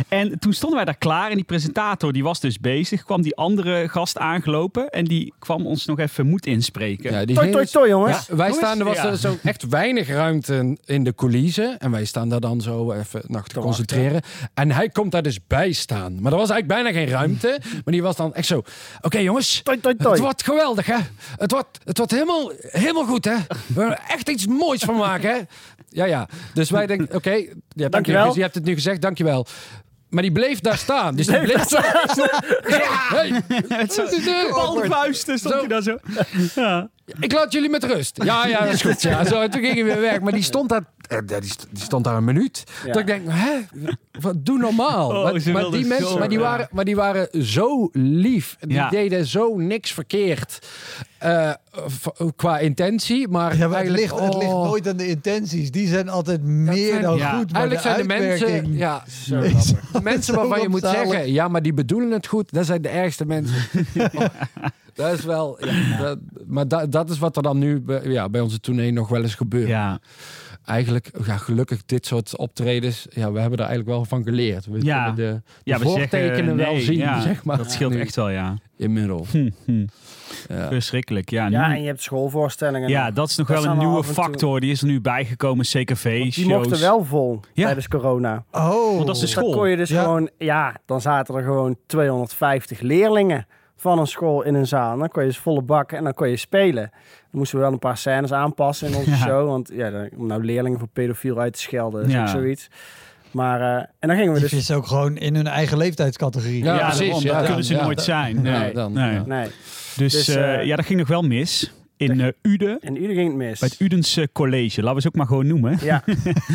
En toen stonden wij daar klaar. En die presentator, die was dus bezig. Kwam die andere gast aangelopen. En die kwam ons nog even moed inspreken. Ja, die Toi, toi, toi, jongens. Ja, wij Jongens, staan, er was ja. zo echt weinig ruimte in de coulissen. En wij staan daar dan zo even nog te concentreren. En hij komt daar dus bij staan. Maar er was eigenlijk bijna geen ruimte. Maar die was dan echt zo... Oké jongens, Toi, toi, toi. het wordt geweldig hè. Het wordt, het wordt helemaal, helemaal goed hè. We gaan er echt iets moois van maken hè. Ja, ja. Dus wij denken, oké, ja, dankjewel. Dankjewel. Je hebt het nu gezegd, dankjewel. Maar die bleef daar staan. Dus die bleef zo... Hey, balde vuisten stond hij daar zo. Ja. ik laat jullie met rust. Ja, ja, dat is goed. Ja, zo, en toen ging hij weer weg. Maar die stond daar, eh, die st- die stond daar een minuut. Ja. Dat ik denk, hè? Wat, doe normaal. Oh, maar, die mensen, zo, maar die, waren, maar die waren zo lief. Die Ja. deden zo niks verkeerd. eh, qua intentie. Maar, Ja, maar het, ligt, het ligt oh, nooit aan de intenties. Die zijn altijd meer zijn- dan ja. goed. Maar Eigenlijk zijn de mensen, ja, Zo mensen waarvan je moet zeggen, ja, maar die bedoelen het goed. Dat zijn de ergste mensen. Oh, dat is wel, ja, dat, maar dat, dat is wat er dan nu bij, ja, bij onze tournee nog wel eens gebeurt. ja. Eigenlijk, ja, gelukkig dit soort optredens, ja, we hebben er eigenlijk wel van geleerd. We Ja. kunnen de, de Ja, we voortekenen zeggen, wel zien, ja, zeg maar. Dat scheelt nu echt wel, ja. Inmiddels. Hm, hm. Ja. Verschrikkelijk. Ja, nu, Ja, ja, en je hebt schoolvoorstellingen. dat is nog Dat wel een nieuwe factor. Die is er nu bijgekomen. CKV-shows. Die mochten wel vol Ja. tijdens corona. Oh, Want dat is de school. Dan kon je dus Ja. gewoon, ja, dan zaten er gewoon 250 leerlingen van een school in een zaal. Dan kon je dus volle bak en dan kon je spelen. Dan moesten we wel een paar scènes aanpassen in onze Ja. show. Want ja, dan- om nou leerlingen voor pedofiel uit te schelden, is Ja. ook zoiets. Maar, eh, en dan gingen we Die dus... vissen ook gewoon in hun eigen leeftijdscategorie. Ja, Ja, precies, daarom, ja, dat ja, kunnen ze ja. nooit zijn. Nee. Dan, nee. Nee, Dus, Dus, eh, eh, ja, dat ging nog wel mis. In eh Uden, en iedereen ging het mis. bij het Udense College. Laten we ze ook maar gewoon noemen. Ja,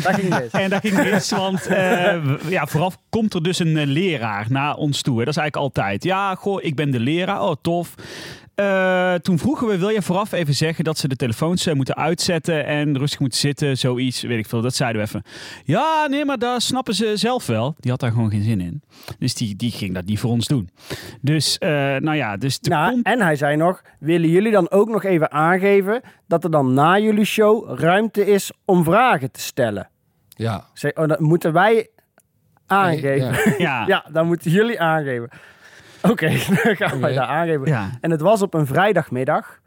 dat ging mis. En dat ging mis, want eh, ja, vooral komt er dus een eh, leraar naar ons toe. Hè. Dat is eigenlijk altijd. Ja, goh, ik ben de leraar. Oh, tof. Eh, toen vroegen we, wil je vooraf even zeggen dat ze de telefoons eh, moeten uitzetten en rustig moeten zitten, zoiets, weet ik veel. Dat zeiden we even. Ja, nee, maar dat snappen ze zelf wel. Die had daar gewoon geen zin in. Dus die, die ging dat niet voor ons doen. Dus, eh, nou ja, dus Nou, en hij zei nog, willen jullie dan ook nog even aangeven dat er dan na jullie show ruimte is om vragen te stellen? Ja. Zei, oh, dat moeten wij aangeven. Ja. Ja, Ja, dan moeten jullie aangeven. Oké, dan gaan wij Oké. daar aangeven. ja. En het was op een vrijdagmiddag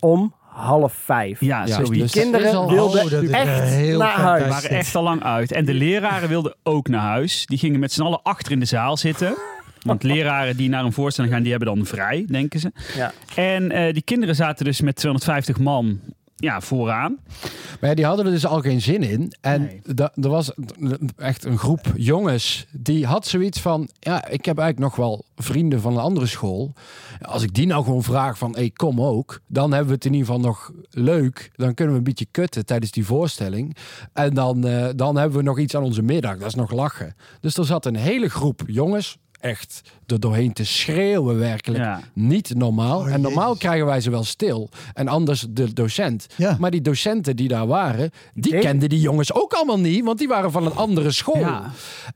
om half vijf. Ja, Ja, dus dat Kinderen is al- wilden Oh, echt heel naar huis. We waren echt al lang uit. En de leraren wilden ook naar huis. Die gingen met z'n allen achter in de zaal zitten. Want leraren die naar een voorstelling gaan, die hebben dan vrij, denken ze. Ja. En eh, die kinderen zaten dus met 250 man ja, vooraan. Maar ja, die hadden er dus al geen zin in. En Nee. da- er was echt een groep jongens die had zoiets van... Ja, ik heb eigenlijk nog wel vrienden van een andere school. Als ik die nou gewoon vraag van, hey, kom ook. Dan hebben we het in ieder geval nog leuk. Dan kunnen we een beetje kutten tijdens die voorstelling. En dan, eh, dan hebben we nog iets aan onze middag. Dat is nog lachen. Dus er zat een hele groep jongens... Echt er doorheen te schreeuwen werkelijk. Ja. Niet normaal. Oh, en normaal Jezus. krijgen wij ze wel stil. En anders de docent. Ja. Maar die docenten die daar waren, die kenden die jongens ook allemaal niet, want die waren van een andere school. Ja.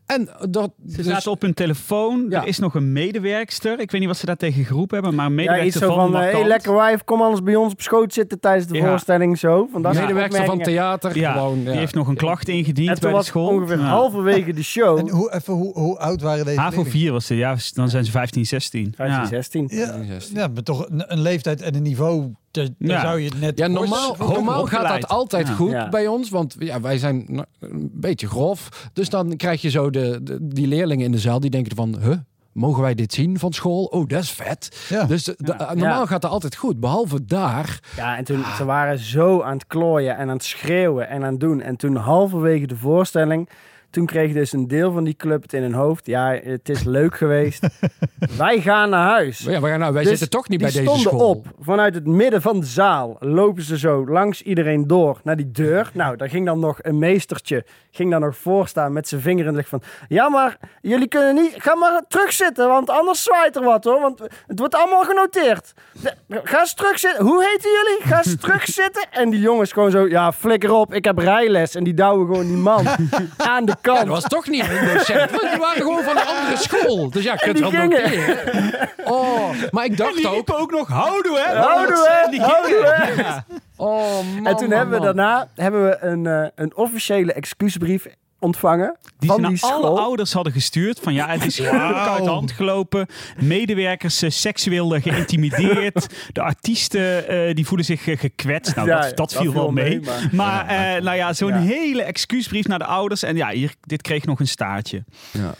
En dat. Ze dus- zaten op hun telefoon. Ja. Er is nog een medewerkster. Ik weet niet wat ze daar tegen geroepen hebben, maar een Ja, medewerkster van, van, eh, hey, lekker wijf, kom anders bij ons op schoot zitten tijdens de Ja. voorstelling. Zo. Van dat soort medewerkster van theater. Ja, gewoon, ja. die heeft nog een klacht ingediend En bij de was school. ongeveer Ja. halverwege de show, En hoe, even, hoe, hoe oud waren deze HAVO leerlingen? 4 was het, ja, dan zijn ze 15, 16. 15, Ja. 16. Ja, ja, maar toch een, een leeftijd en een niveau, daar, Ja. zou je het net... Ja, normaal, normaal gaat dat altijd Ja. goed Ja. bij ons. Want ja, wij zijn een beetje grof. Dus dan krijg je zo de, de- die leerlingen in de zaal die denken van... Huh, mogen wij dit zien van school? Oh, dat is vet. Ja. Dus de- de- normaal Ja. gaat dat altijd goed. Behalve daar. Ja, en toen ze waren zo aan het klooien en aan het schreeuwen en aan het doen. En toen halverwege de voorstelling, toen kreeg dus een deel van die club het in hun hoofd. Ja, het is leuk geweest. Wij gaan naar huis. Ja, wij, gaan nou, wij Dus zitten toch niet die bij deze stonden school. op. Vanuit het midden van de zaal lopen ze zo langs iedereen door naar die deur. Nou, daar ging dan nog een meestertje, ging daar nog voor staan met zijn vinger in de lucht van... Ja, maar jullie kunnen niet... Ga maar terugzitten, want anders zwaait er wat hoor. Want het wordt allemaal genoteerd. De- ga eens terugzitten. Hoe heten jullie? Ga eens terugzitten. En die jongens gewoon zo... Ja, flikker op, ik heb rijles. En die douwen gewoon die man aan de kant. Ja, dat was toch niet een docent. want die waren gewoon van een andere school. Dus ja, je kunt die wel noteren. Oh, maar ik En dacht die ook... ook nog, houden hè! Houden we. Ja. Oh, man, En toen man, hebben we man. daarna hebben we een, eh, een officiële excuusbrief ontvangen Die van ze naar die alle ouders hadden gestuurd. Van ja, het is gruwelijk uit de hand gelopen. Medewerkers eh, seksueel geïntimideerd. De artiesten eh, die voelen zich eh, gekwetst. Nou, Ja, dat, dat viel wel mee. Maar, eh, nou ja, zo'n Ja. hele excuusbrief naar de ouders. En ja, hier, dit kreeg nog een staartje.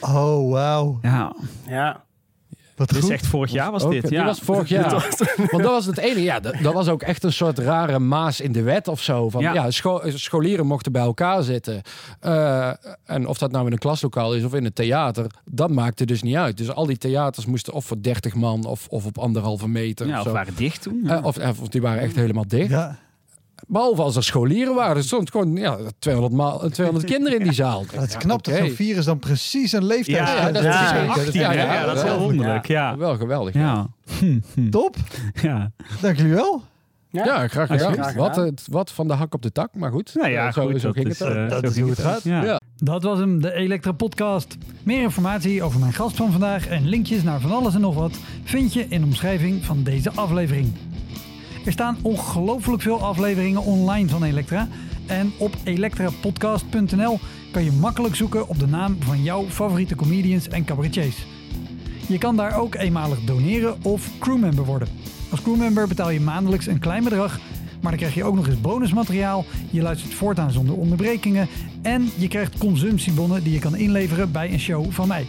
Oh, wauw. Ja, Ja. Wat dit is echt vorig jaar was dit. Die Ja. was vorig jaar. Want dat was het enige. Ja, dat, dat was ook echt een soort rare maas in de wet of zo. Van, Ja. ja. scho- scholieren mochten bij elkaar zitten. Eh, en of dat nou in een klaslokaal is of in een theater, dat maakte dus niet uit. Dus al die theaters moesten of voor 30 man of, of op anderhalve meter. Ja, of waren dicht toen. Eh, of, of die waren echt helemaal dicht. Ja. Behalve als er scholieren waren. Er stond gewoon ja, 200, maal, 200 kinderen in die zaal. Dat is knap oké. dat zo'n virus dan precies een leeftijd Ja, heeft. dat is is precies gek. Dat is 18, ja, hè? ja, ja, dat is heel wel. wonderlijk. Ja. Wel geweldig. Ja. Top. ja. Dank jullie wel. Ja, graag Ja, gedaan. graag wat, het- wat van de hak op de tak, maar goed. Nou ja, Eh, zo, goed, zo ging is, het ook. eh, Dat is hoe het gaat. Ja. Ja. Dat was hem, de Elektra Podcast. Meer informatie over mijn gast van vandaag en linkjes naar van alles en nog wat vind je in de omschrijving van deze aflevering. Er staan ongelooflijk veel afleveringen online van Elektra. En op elektrapodcast.nl kan je makkelijk zoeken op de naam van jouw favoriete comedians en cabaretiers. Je kan daar ook eenmalig doneren of crewmember worden. Als crewmember betaal je maandelijks een klein bedrag, maar dan krijg je ook nog eens bonusmateriaal. Je luistert voortaan zonder onderbrekingen en je krijgt consumptiebonnen die je kan inleveren bij een show van mij.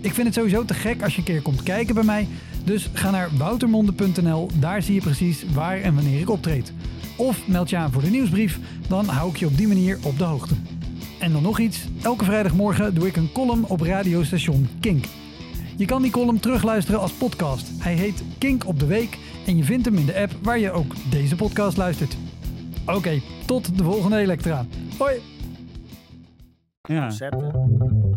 Ik vind het sowieso te gek als je een keer komt kijken bij mij. Dus ga naar woutermonde.nl, daar zie je precies waar en wanneer ik optreed. Of meld je aan voor de nieuwsbrief, dan hou ik je op die manier op de hoogte. En dan nog iets. Elke vrijdagmorgen doe ik een column op radiostation Kink. Je kan die column terugluisteren als podcast. Hij heet Kink op de Week en je vindt hem in de app waar je ook deze podcast luistert. Oké, tot de volgende Elektra. Hoi! Ja. Concepten.